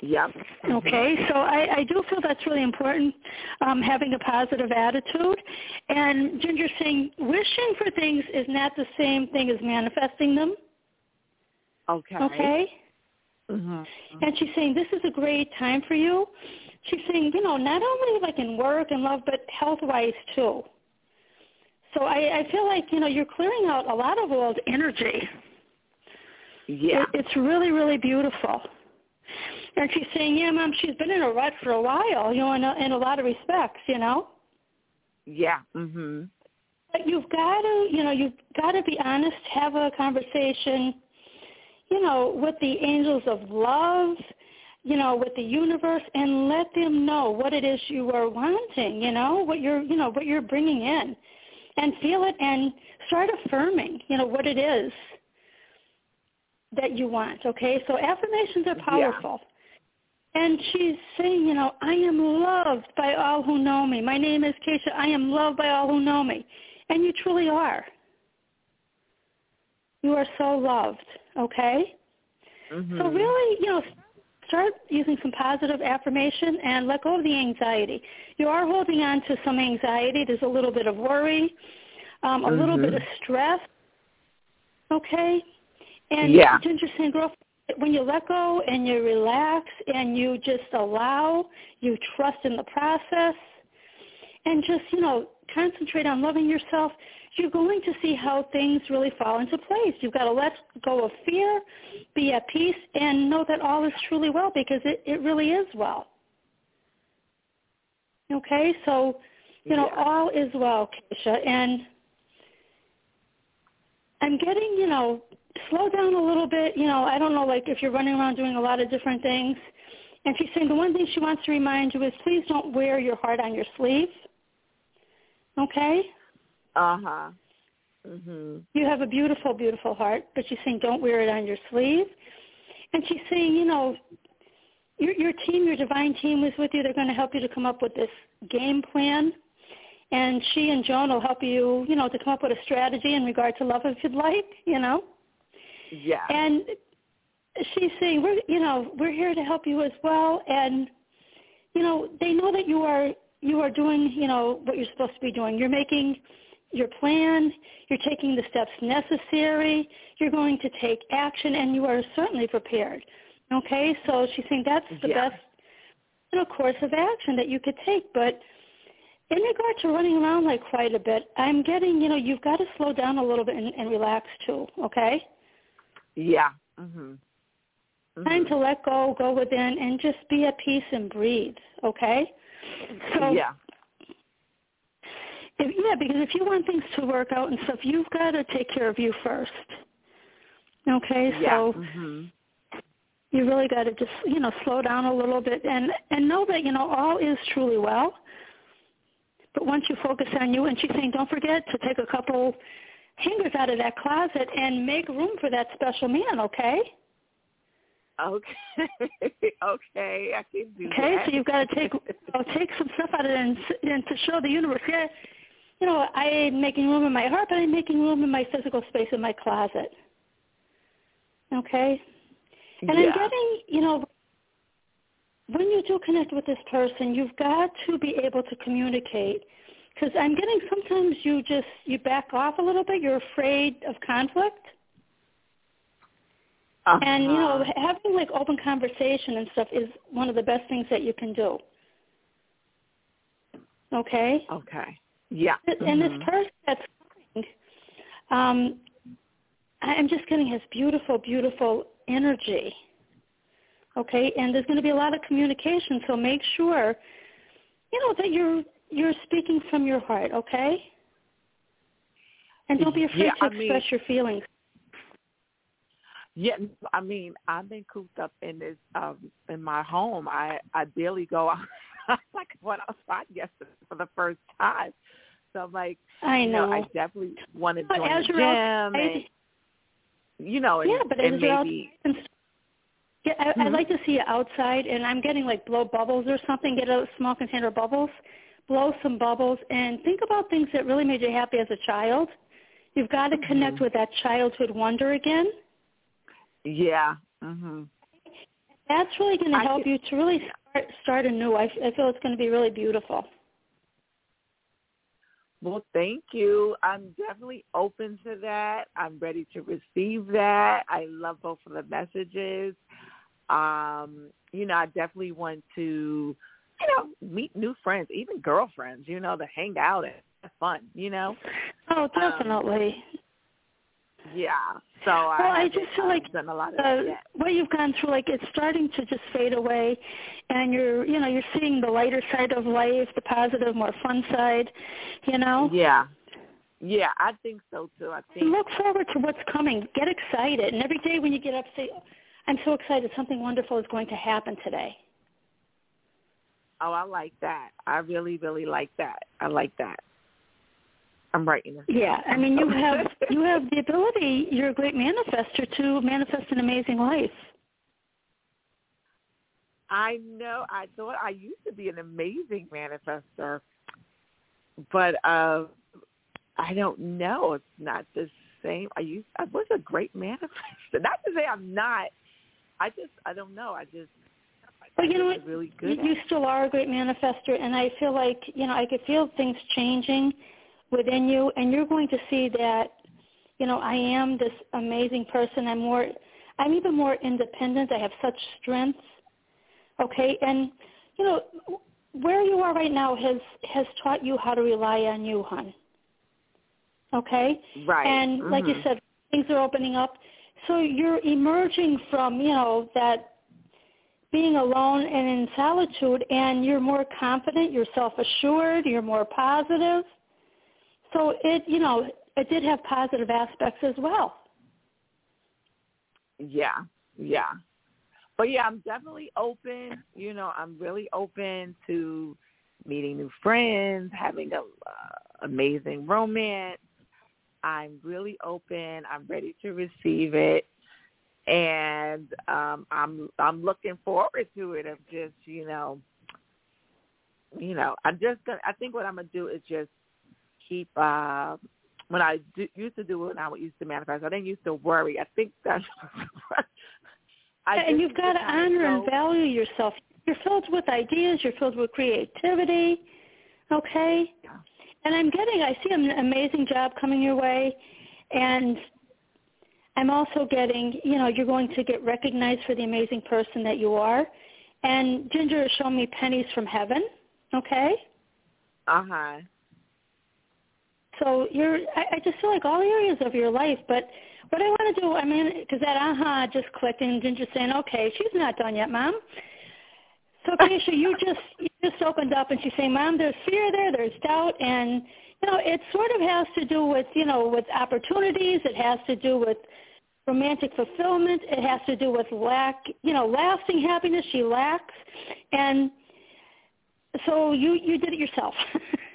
Yep. Okay, so I, I do feel that's really important, um, having a positive attitude. And Ginger's saying wishing for things is not the same thing as manifesting them. Okay. Okay? Mhm. And she's saying this is a great time for you. She's saying, you know, not only like in work and love, but health-wise too. So I, I feel like, you know, you're clearing out a lot of old energy. Yeah. It, it's really, really beautiful. And she's saying, yeah, Mom, she's been in a rut for a while, you know, in a, in a lot of respects, you know. Yeah. Mhm. But you've got to, you know, you've got to be honest, have a conversation, you know, with the angels of love, you know, with the universe, and let them know what it is you are wanting, you know, what you're, you know, what you're bringing in, and feel it, and start affirming, you know, what it is that you want. Okay, so affirmations are powerful. And she's saying, you know, I am loved by all who know me. My name is Keisha. I am loved by all who know me. And you truly are. You are so loved, okay? Mhm. So really, you know, start using some positive affirmation and let go of the anxiety. You are holding on to some anxiety. There's a little bit of worry, um, a little bit Mhm. of stress, okay? And Yeah. Ginger saying, girl, when you let go and you relax and you just allow, you trust in the process, and just, you know, concentrate on loving yourself, you're going to see how things really fall into place. You've got to let go of fear, be at peace, and know that all is truly well because it, it really is well. Okay, so, you know, Yeah. all is well, Keisha, and I'm getting, you know, slow down a little bit. You know, I don't know, like if you're running around doing a lot of different things. And she's saying the one thing she wants to remind you is please don't wear your heart on your sleeve. Okay? Uh huh. Mhm. You have a beautiful, beautiful heart, but she's saying don't wear it on your sleeve. And she's saying, you know, your your team, your divine team is with you. They're going to help you to come up with this game plan. And she and Joan will help you, you know, to come up with a strategy in regard to love if you'd like, you know. Yeah. And she's saying, we're, you know, we're here to help you as well. And, you know, they know that you are, you are doing, you know, what you're supposed to be doing. You're making, your plan, you're taking the steps necessary, you're going to take action, and you are certainly prepared. Okay, so she's saying that's the Yeah. best you know, course of action that you could take. But in regard to running around like quite a bit, I'm getting, you know, you've got to slow down a little bit and, and relax too. Okay, Yeah. Mhm. time Mhm. to let go, go within, and just be at peace and breathe. Okay, so yeah. If, yeah, because if you want things to work out and stuff, you've got to take care of you first. Okay, Yeah. so Mhm. you really got to just you know slow down a little bit and and know that you know all is truly well. But once you focus on you, and she's saying, don't forget to take a couple hangers out of that closet and make room for that special man. Okay. Okay. okay. I can do Okay, that. so you've got to take take some stuff out of it and, and to show the universe, yeah, you know, I am making room in my heart, but I'm making room in my physical space in my closet. Okay, and I'm getting, you know, when you do connect with this person, you've got to be able to communicate. Because I'm getting sometimes you just you back off a little bit. You're afraid of conflict. Uh-huh. And you know, having like open conversation and stuff is one of the best things that you can do. Okay? Okay. Yeah. And this Mhm. person that's coming, um, I'm just getting his beautiful, beautiful energy. Okay, and there's going to be a lot of communication, so make sure, you know, that you're you're speaking from your heart. Okay, and don't be afraid Yeah, to I mean- express your feelings. Yeah, I mean, I've been cooped up in this um in my home. I I barely go out. like I went outside yesterday for the first time. So I'm like, I you know. know, I definitely want to join the gym and you know, and, yeah, but and maybe outside, yeah, I, I'd Mhm. like to see you outside, and I'm getting like blow bubbles or something. Get a small container of bubbles, blow some bubbles, and think about things that really made you happy as a child. You've got to connect Mhm. with that childhood wonder again. yeah. Mhm. That's really going to help you to really start start anew. I, I feel it's going to be really beautiful. Well, thank you. I'm definitely open to that. I'm ready to receive that. I love both of the messages. Um, you know, I definitely want to, you know, meet new friends, even girlfriends, you know, to hang out and have fun, you know? Oh, definitely. Yeah. So I, Well, I haven't, just feel um, like, a lot of uh, what you've gone through, like it's starting to just fade away, and you're, you know, you're seeing the lighter side of life, the positive, more fun side, you know. Yeah. Yeah, I think so too. I think Look forward to what's coming. Get excited, and every day when you get up, say, "I'm so excited! Something wonderful is going to happen today." Oh, I like that. I really, really like that. I like that. I'm writing this. Yeah, I mean, you have you have the ability. You're a great manifester to manifest an amazing life. I know. I thought I used to be an amazing manifester, but uh, I don't know. It's not the same. I used. I was a great manifester. Not to say I'm not. I just. I don't know. I just. But you know what? Really You, good. you it. still are a great manifester, and I feel like you know I could feel things changing within you, and you're going to see that. You know, I am this amazing person. I'm more. I'm even more independent. I have such strength. Okay, and you know where you are right now has has taught you how to rely on you, hon. Okay, Right. and like you Mhm. said, things are opening up. So you're emerging from, you know, that being alone and in solitude and you're more confident, you're self-assured, you're more positive. So it, you know, it did have positive aspects as well. Yeah, yeah. But yeah, I'm definitely open. You know, I'm really open to meeting new friends, having a uh, amazing romance. I'm really open. I'm ready to receive it, and um, I'm I'm looking forward to it. Of just you know, you know, I'm just gonna. I think what I'm gonna do is just keep. uh when I do, used to do it, when I used to manifest, I didn't used to worry. I think that's. I and you've got to honor and value yourself. You're filled with ideas, you're filled with creativity, okay? Yeah. and I'm getting, I see an amazing job coming your way, and I'm also getting, you know, you're going to get recognized for the amazing person that you are. And Ginger is showing me pennies from heaven. Okay. Uh huh. So you're, I, I just feel like all areas of your life. But what I want to do, I mean, because that aha just clicked, and Ginger's saying, okay, she's not done yet, Mom. So Keisha, you just you just opened up, and she's saying, Mom, there's fear there, there's doubt, and you know, it sort of has to do with you know with opportunities. It has to do with romantic fulfillment. It has to do with lack, you know, lasting happiness. She lacks, and so you you did it yourself.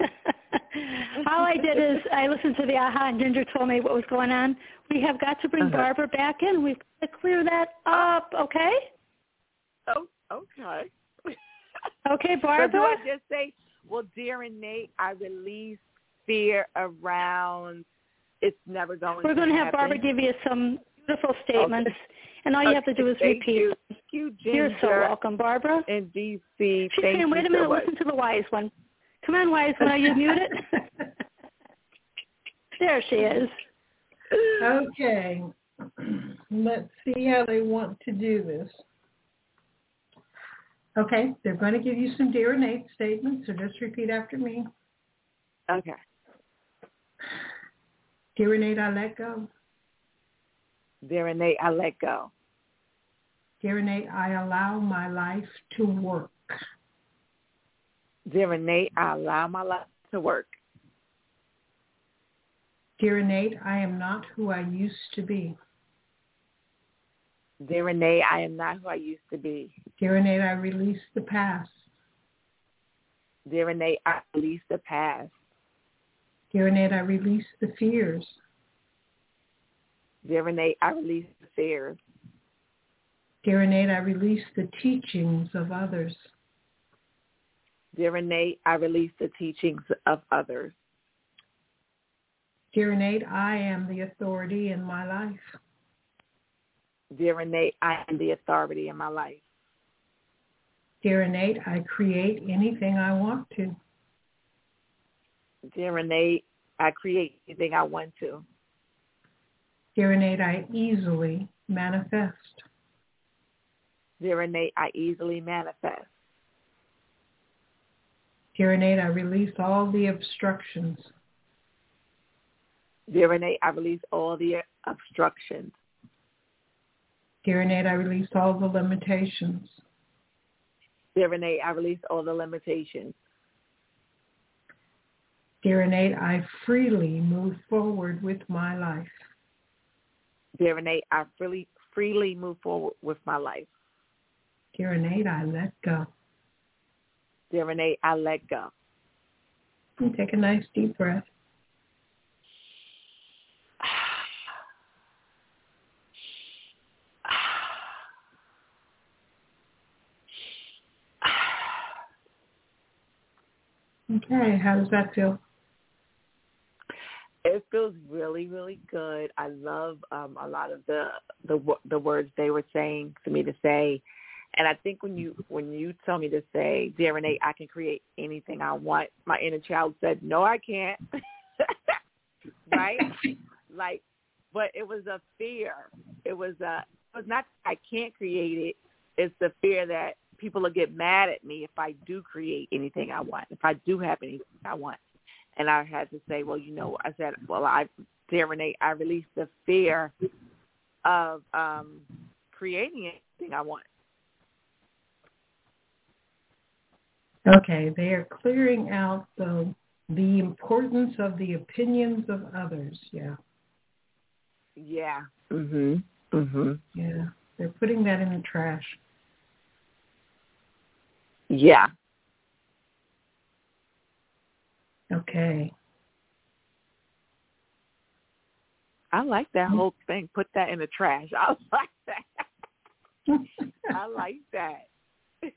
All I did is I listened to the aha, and Ginger told me what was going on. We have got to bring uh-huh. Barbara back in. We've got to clear that up, okay? Oh, okay. okay, Barbara. So do I just say, well, dear and Nate, I release fear around it's never going. We're going to have happen. Barbara give you some beautiful statements, okay. and all you uh, have to do is Thank repeat. You. Thank you, Ginger. You're so welcome, Barbara. In DC. She's Thank saying, wait a minute, so listen to the wise one. Come on, wise one, are you muted? there she is. Okay. Let's see how they want to do this. Okay, they're going to give you some dear innate statements, so just repeat after me. Okay. Dear innate, I let go. Dear innate, I let go. Dear innate, I allow my life to work. Dear innate, I allow my life to work. Dear innate, I am not who I used to be. Dear Renee, I am not who I used to be. Dear Renee, I release the past. Dear Renee, I release the past. Dear Renee, I release the fears. Dear Renee, I release the fears. Dear Renee, I release the teachings of others. Dear Renee, I release the teachings of others. Dear Renee, I am the authority in my life. Dear Renee, I am the authority in my life. Dear Renee, I create anything I want to. Dear Renee, I create anything I want to. Renee, I easily manifest. Renee, I easily manifest. Renee, I release all the obstructions. Renee, I release all the obstructions. Renee, I release all the limitations. Renee, I release all the limitations. Dear I freely move forward with my life. Dear Renee, I freely freely move forward with my life. Dear Renee, I let go. Dear Renee, I let go. And take a nice deep breath. Okay, how does that feel? It feels really, really good. I love um, a lot of the the the words they were saying for me to say, and I think when you when you tell me to say, "Dear Renee, I can create anything I want," my inner child said, "No, I can't." right? like, but it was a fear. It was a. It was not. I can't create it. It's the fear that people will get mad at me if I do create anything I want, if I do have anything I want. And I had to say, well, you know, I said, well, I, dear Renee, I released the fear of um, creating anything I want. Okay, they are clearing out the the importance of the opinions of others. Yeah. Yeah. Mhm. Mhm. Yeah, they're putting that in the trash. Yeah. Okay. I like that mm. whole thing. Put that in the trash. I like that. I like that.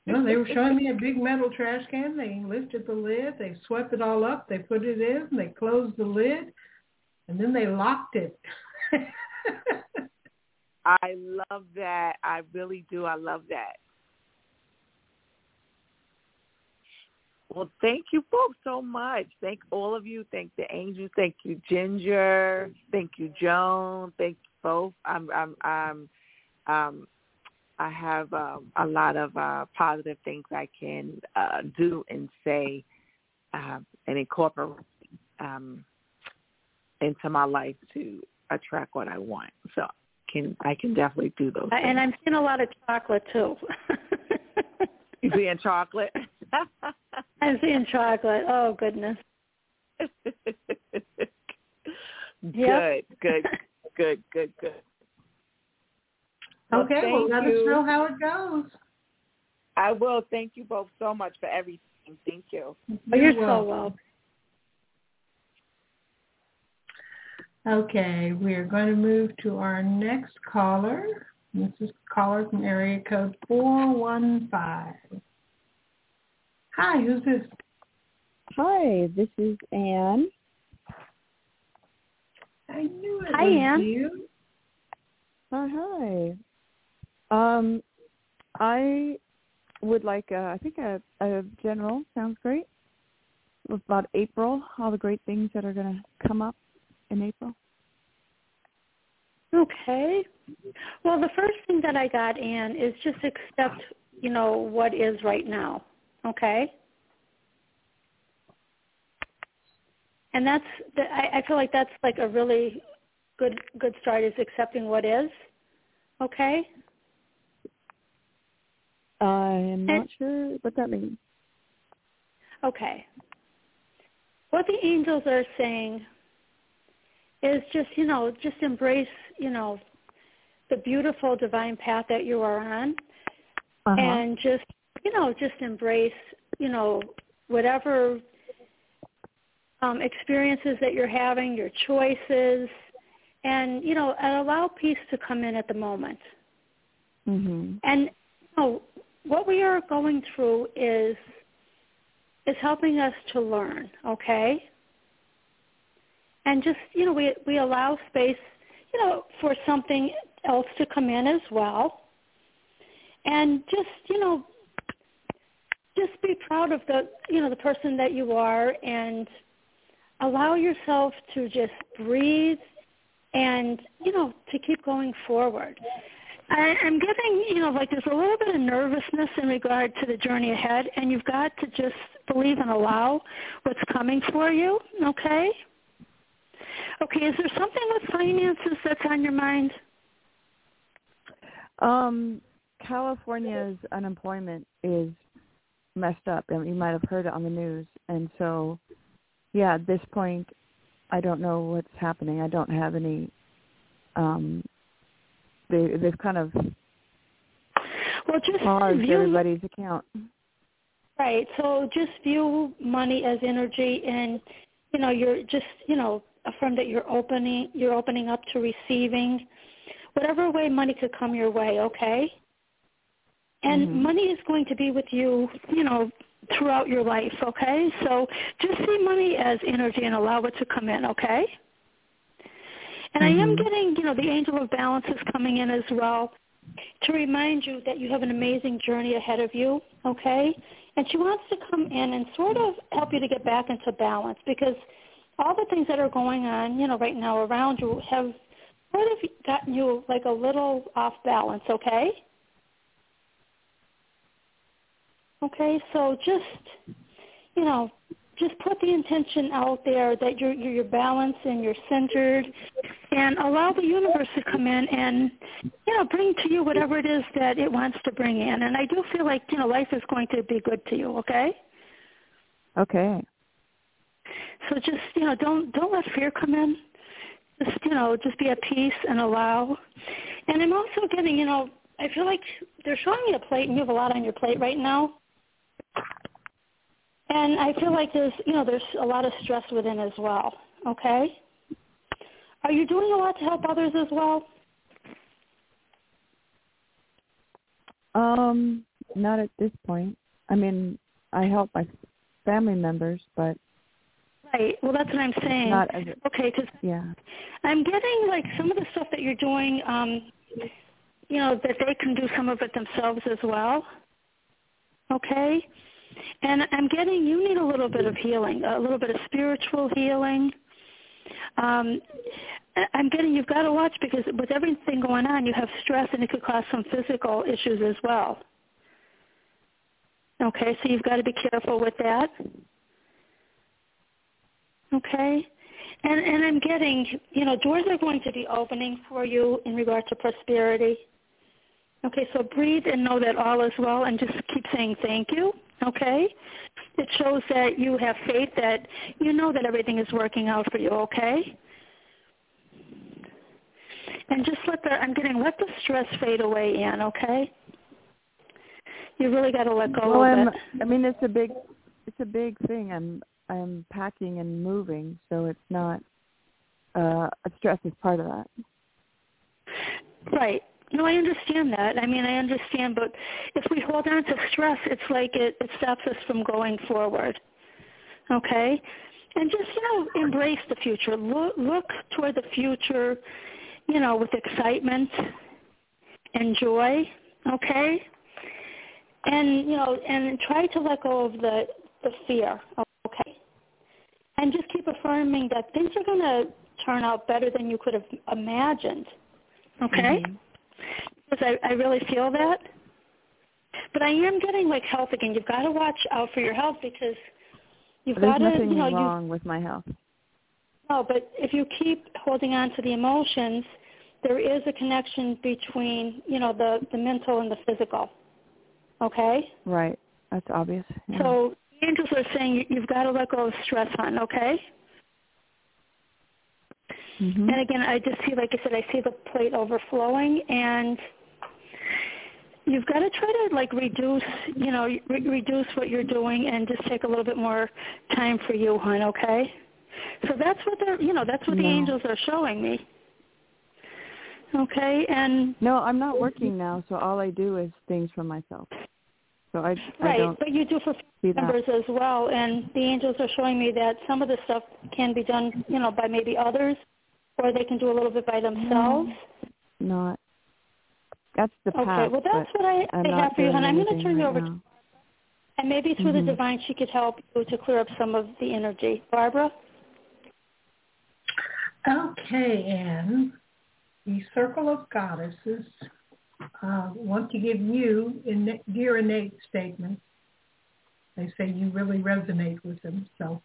well, they were showing me a big metal trash can. They lifted the lid. They swept it all up. They put it in. They closed the lid, and then they locked it. I love that. I really do. I love that. Well, thank you folks so much. Thank all of you. Thank the angels. Thank you, Ginger. Thank you, Joan. Thank you both. I'm, I'm, I'm, um, I have um, a lot of uh, positive things I can uh, do and say uh, and incorporate um, into my life to attract what I want. So can I can definitely do those. And I'm seeing a lot of chocolate too. you seeing chocolate? I'm seeing chocolate. Oh goodness. good, Yep. good, good, good, good. Okay, well, thank let you. us know how it goes. I will. Thank you both so much for everything. Thank you. Oh, you're You're so welcome. well. Okay, we are going to move to our next caller. This is caller from area code 415. Hi, who's this? Hi, this is Anne. I knew it Hi, was Ann. you. Hi, hi. Um, I would like, uh, I think a, a general sounds great. About April, all the great things that are going to come up in April. Okay. Well, the first thing that I got, Anne, is just accept, you know, what is right now. Okay. And that's, the, I, I feel like that's like a really good good start is accepting what is. Okay. I am not And- sure what that means. Okay. What the angels are saying is just, you know, just embrace, you know, the beautiful divine path that you are on Uh-huh. and just, you know, just embrace, you know, whatever um, experiences that you're having, your choices, and, you know, and allow peace to come in at the moment. mhm. And you know, what we are going through is is helping us to learn, okay? And just, you know, we we allow space, you know, for something else to come in as well. And just, you know, just be proud of the, you know, the person that you are and allow yourself to just breathe and, you know, to keep going forward. I, I'm getting, you know, like there's a little bit of nervousness in regard to the journey ahead, and you've got to just believe and allow what's coming for you, okay? Okay, is there something with finances that's on your mind? Um, California's unemployment is messed up. Mean, you might have heard it on the news. And so, yeah, at this point, I don't know what's happening. I don't have any. Um, they they've kind of Well, just paused view, everybody's account. right. So just view money as energy, and you know, you're just, you know, affirm that you're opening, you're opening up to receiving, whatever way money could come your way. Okay. And Mhm. money is going to be with you, you know, throughout your life, okay? So just see money as energy and allow it to come in, okay? And I am Mhm. getting, you know, the angel of balance is coming in as well to remind you that you have an amazing journey ahead of you, okay? And she wants to come in and sort of help you to get back into balance because all the things that are going on, you know, right now around you have sort of gotten you like a little off balance, okay? Okay, so just you know, just put the intention out there that you're you're, you're balanced and you're centered, and allow the universe to come in and you know bring to you whatever it is that it wants to bring in. And I do feel like you know life is going to be good to you. Okay, Okay. so just you know don't don't let fear come in. Just you know just be at peace and allow. And I'm also getting you know I feel like they're showing me a plate and you have a lot on your plate right now. And I feel like there's, you know, there's a lot of stress within as well. Okay. Are you doing a lot to help others as well? Um, not at this point. I mean, I help my family members, but Right. Well, that's what I'm saying. not as a, Okay, because yeah. I'm getting like some of the stuff that you're doing. Um, you know that they can do some of it themselves as well. Okay. And I'm getting you need a little bit of healing, a little bit of spiritual healing. Um, I'm getting you've got to watch because with everything going on, you have stress and it could cause some physical issues as well. Okay, so you've got to be careful with that. Okay. And and I'm getting, you know, doors are going to be opening for you in regard to prosperity. Okay, so breathe and know that all is well and just keep saying thank you. Okay? It shows that you have faith that you know that everything is working out for you, okay? And just let the I'm getting let the stress fade away, Anne, okay? You really got to let go well, of I'm, it. I mean, it's a big, it's a big thing. I'm, I'm packing and moving, so it's not. Uh, stress is part of that. Right. No, I understand that. I mean, I understand, but if we hold on to stress, it's like it, it stops us from going forward. Okay? And just, you know, embrace the future. Look, look toward the future, you know, with excitement and joy. Okay? And, you know, and try to let go of the, the fear. Okay? And just keep affirming that things are going to turn out better than you could have imagined. Okay? Mm-hmm. Because I, I really feel that. But I am getting like health again. You've got to watch out for your health because you've There's got to, nothing you know, wrong you, with my health. no, but if you keep holding on to the emotions, there is a connection between, you know, the, the mental and the physical. Okay? Right. That's obvious. Yeah. So the angels are saying you- you've got to let go of stress, hon, okay? Hmm And again, I just see, like I said, I see the plate overflowing, and you've got to try to like reduce, you know, re- reduce what you're doing, and just take a little bit more time for you, hon. Okay? So that's what they're, you know, that's what the angels are showing me. Okay, and No, I'm not working now, so all I do is things for myself. So I, I right, don't but you do for members as well, and the angels are showing me that some of the stuff can be done, you know, by maybe others, or they can do a little bit by themselves. Not. That's the path. Okay, well that's what I, I'm I not have for you, and. I'm going to anything turn you over, now. to, and maybe through Mhm. the divine, she could help you to clear up some of the energy. Barbara. Okay, Anne. The Circle of Goddesses uh, want to give you, in dear innate statement. They say you really resonate with them, so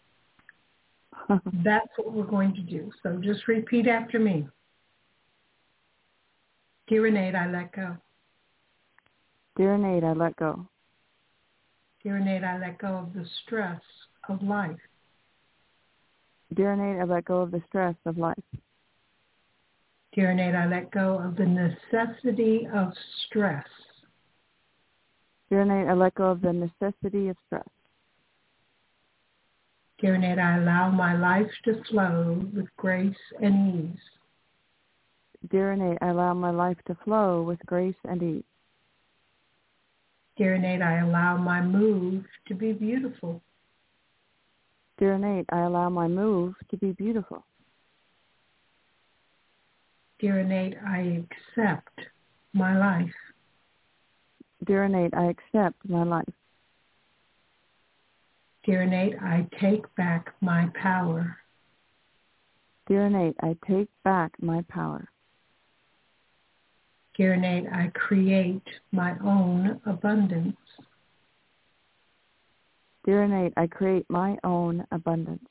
that's what we're going to do. So just repeat after me. Dear I let go. Dear innate, I let go. Dear I let go of the stress of life. Dear I let go of the stress of life. Dear I let go of the necessity of stress. Dear I let go of the necessity of stress. Dear innate, I allow my life to flow with grace and ease. Dear innate, I allow my life to flow with grace and ease. Dear innate, I allow my move to be beautiful. Dear innate, I allow my move to be beautiful. Dear innate, I accept my life. Dear innate, I accept my life. Dear innate, I take back my power. Dear innate, I take back my power. Dear innate, I create my own abundance. Dear innate, I create my own abundance.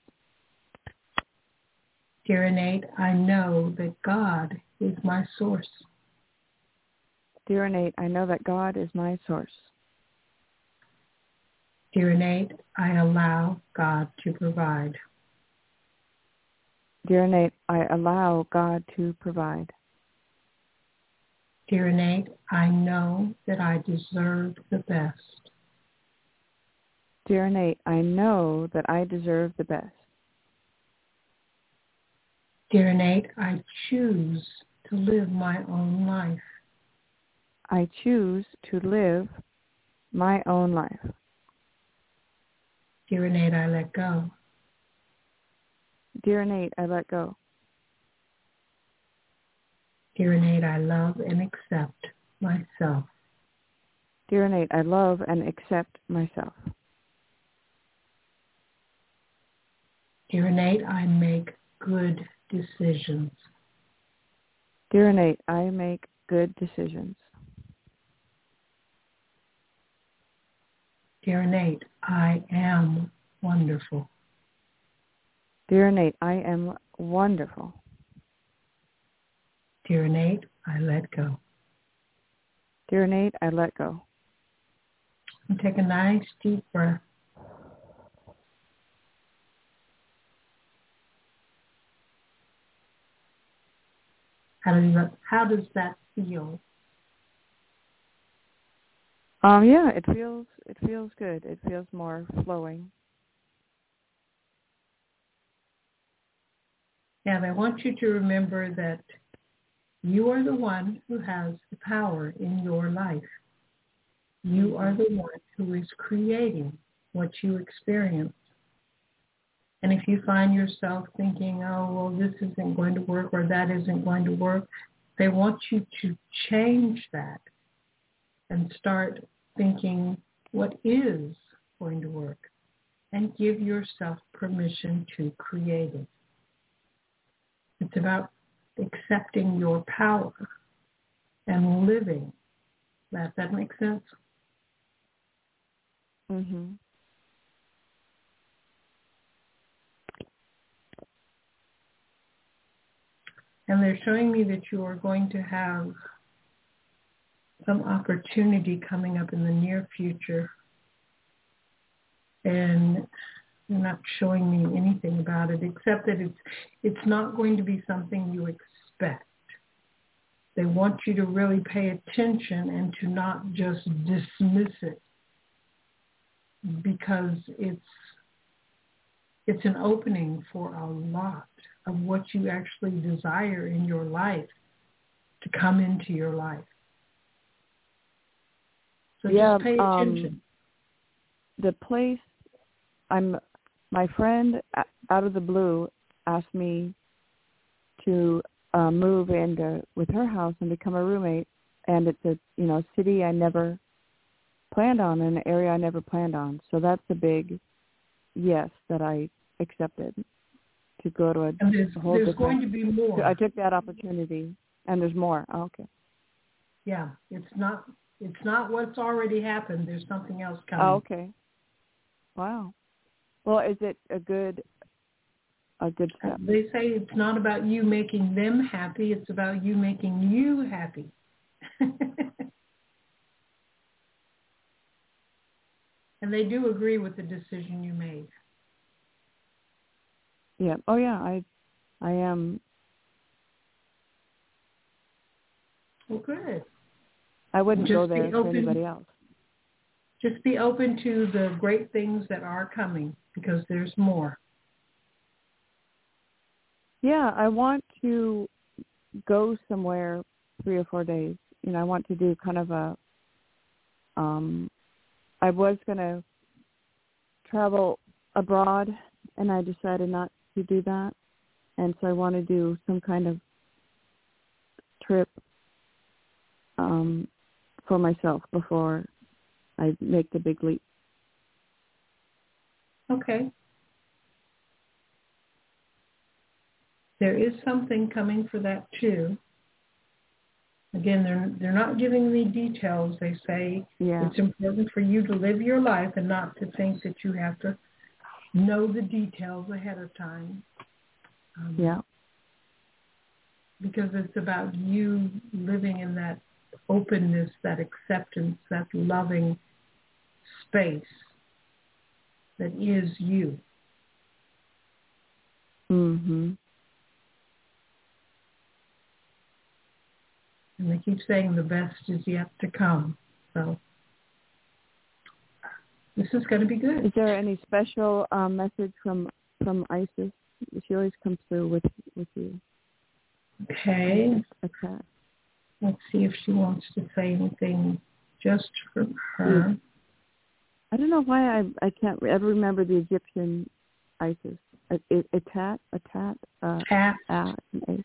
Dear innate, I know that God is my source. Dear innate, I know that God is my source. Dear innate, I allow God to provide. Dear innate, I allow God to provide. Dear innate, I know that I deserve the best. Dear innate, I know that I deserve the best. Dear innate, I choose to live my own life. I choose to live my own life. Dear innate, I let go. Dear innate, I let go. Dear innate, I love and accept myself. Dear innate, I love and accept myself. Dear innate, I make good decisions. Dear innate, I make good decisions. Dear innate, I am wonderful. Dear innate, I am wonderful. Dear innate, I let go. Dear innate, I let go. And take a nice deep breath. How does that, how does that feel? Um, yeah, it feels it feels good. It feels more flowing. And I want you to remember that you are the one who has the power in your life. You are the one who is creating what you experience. And if you find yourself thinking, oh, well, this isn't going to work or that isn't going to work, they want you to change that and start thinking what is going to work and give yourself permission to create it. It's about accepting your power and living that. That makes sense? Mhm. And they're showing me that you are going to have some opportunity coming up in the near future. And they're not showing me anything about it except that it's it's not going to be something you expect. They want you to really pay attention and to not just dismiss it because it's it's an opening for a lot of what you actually desire in your life to come into your life. So yeah, just pay attention. Um, the place I'm my friend out of the blue asked me to uh, move into with her house and become a roommate and it's a you know city I never planned on an area I never planned on. So that's a big yes that I accepted to go to a, and there's, a whole there's different. going to be more. I took that opportunity, and there's more. Oh, okay. Yeah, it's not it's not what's already happened. There's something else oh, coming. Oh, okay. Wow. Well, is it a good a good step? They say it's not about you making them happy. It's about you making you happy. and they do agree with the decision you made. Yeah. Oh, yeah. I I am. Well, good. I wouldn't Just go there for anybody else. Just be open to the great things that are coming because there's more. Yeah, I want to go somewhere three or four days. You know, I want to do kind of a. Um, I was gonna travel abroad, and I decided not to do that, and so I want to do some kind of trip um, for myself before I make the big leap. Okay. There is something coming for that too. Again, they're they're not giving me details. They say Yeah. it's important for you to live your life and not to think that you have to know the details ahead of time. Um, Yeah. Because it's about you living in that openness, that acceptance, that loving space that is you. Mm-hmm. And they keep saying the best is yet to come. So this is going to be good. Is there any special um, message from from Isis? She always comes through with with you. Okay. Okay. Let's see if she wants to say anything just for her. I don't know why I I can't ever remember the Egyptian Isis. A, a, a tat, uh, ah, an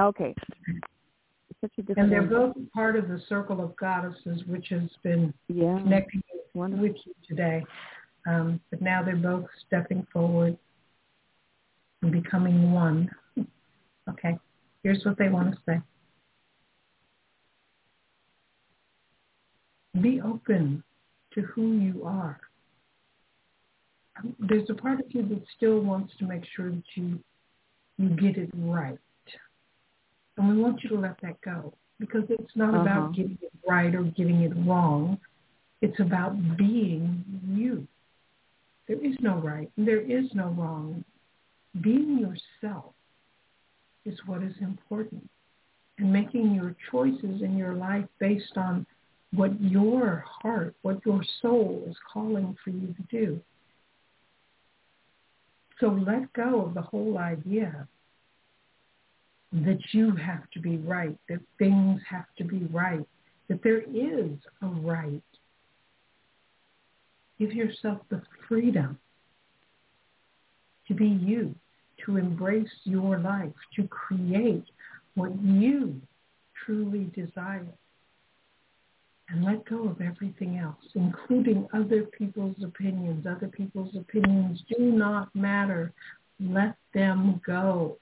Okay. And they're both part of the Circle of Goddesses, which has been yeah. connecting Wonderful. with you today. Um, but now they're both stepping forward and becoming one. Okay, here's what they want to say. Be open to who you are. There's a part of you that still wants to make sure that you you get it right. And we want you to let that go because it's not Uh-huh. about getting it right or getting it wrong. It's about being you. There is no right and there is no wrong. Being yourself is what is important. And making your choices in your life based on what your heart, what your soul is calling for you to do. So let go of the whole idea that you have to be right, that things have to be right, that there is a right. Give yourself the freedom to be you, to embrace your life, to create what you truly desire. And let go of everything else, including other people's opinions. Other people's opinions do not matter. Let them go.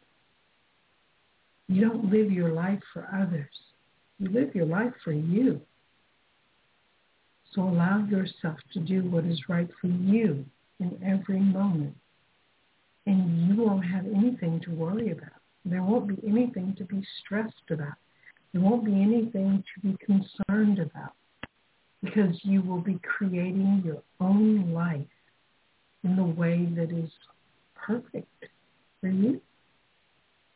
You don't live your life for others. You live your life for you. So allow yourself to do what is right for you in every moment. And you won't have anything to worry about. There won't be anything to be stressed about. There won't be anything to be concerned about because you will be creating your own life in the way that is perfect for you.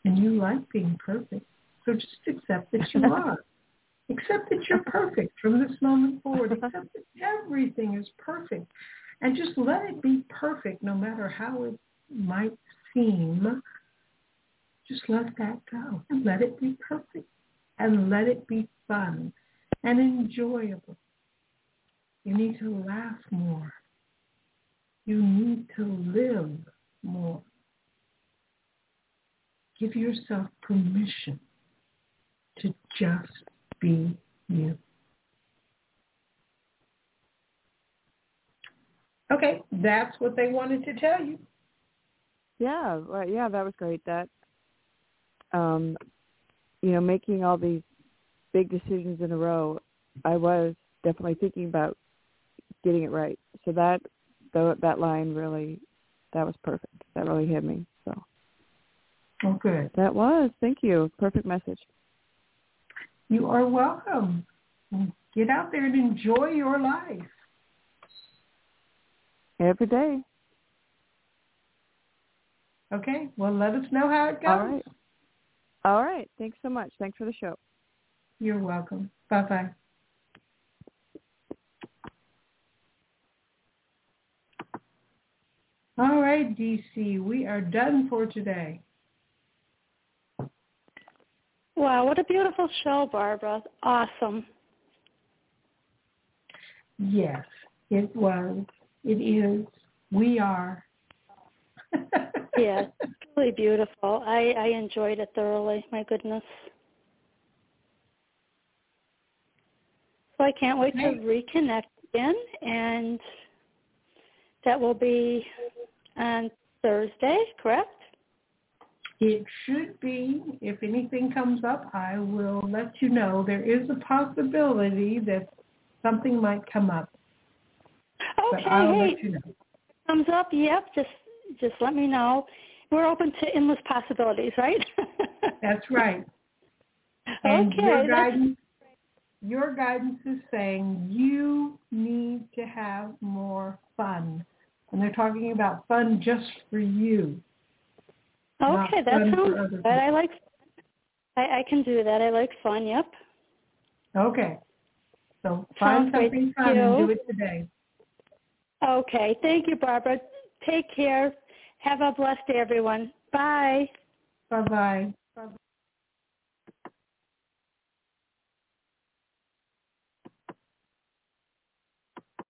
And you like being perfect. So just accept that you are. accept that you're perfect from this moment forward. Accept that everything is perfect. And just let it be perfect no matter how it might seem. Just let that go and let it be perfect and let it be fun and enjoyable. You need to laugh more. You need to live more. Give yourself permission to just be you. Okay, that's what they wanted to tell you. Yeah, right. Yeah, that was great. That, um, you know, making all these big decisions in a row, I was definitely thinking about getting it right. So that, the, that line really, that was perfect. That really hit me. So Oh, good. that was. Thank you. Perfect message. You are welcome. Get out there and enjoy your life. Every day. Okay, well, let us know how it goes. All right. All right. Thanks so much. Thanks for the show. You're welcome. Bye-bye. All right, DC, we are done for today. Wow, what a beautiful show, Barbara. Awesome. Yes, it was. It is. We are. Yes, really beautiful. I, I enjoyed it thoroughly. My goodness. So I can't wait to reconnect again, and that will be on Thursday, correct? It should be. If anything comes up, I will let you know. There is a possibility that something might come up, but Okay, I'll hey, let you know. thumbs up. Yep, just just let me know. We're open to endless possibilities, right? That's right. And okay, your guidance, your guidance is saying you need to have more fun. And they're talking about fun just for you. okay. That sounds good. I like. I, I can do that. I like fun. Yep. Okay. So find Sounds something fun and do it today. Okay. Thank you, Barbara. Take care. Have a blessed day, everyone. Bye. Bye-bye. Bye-bye.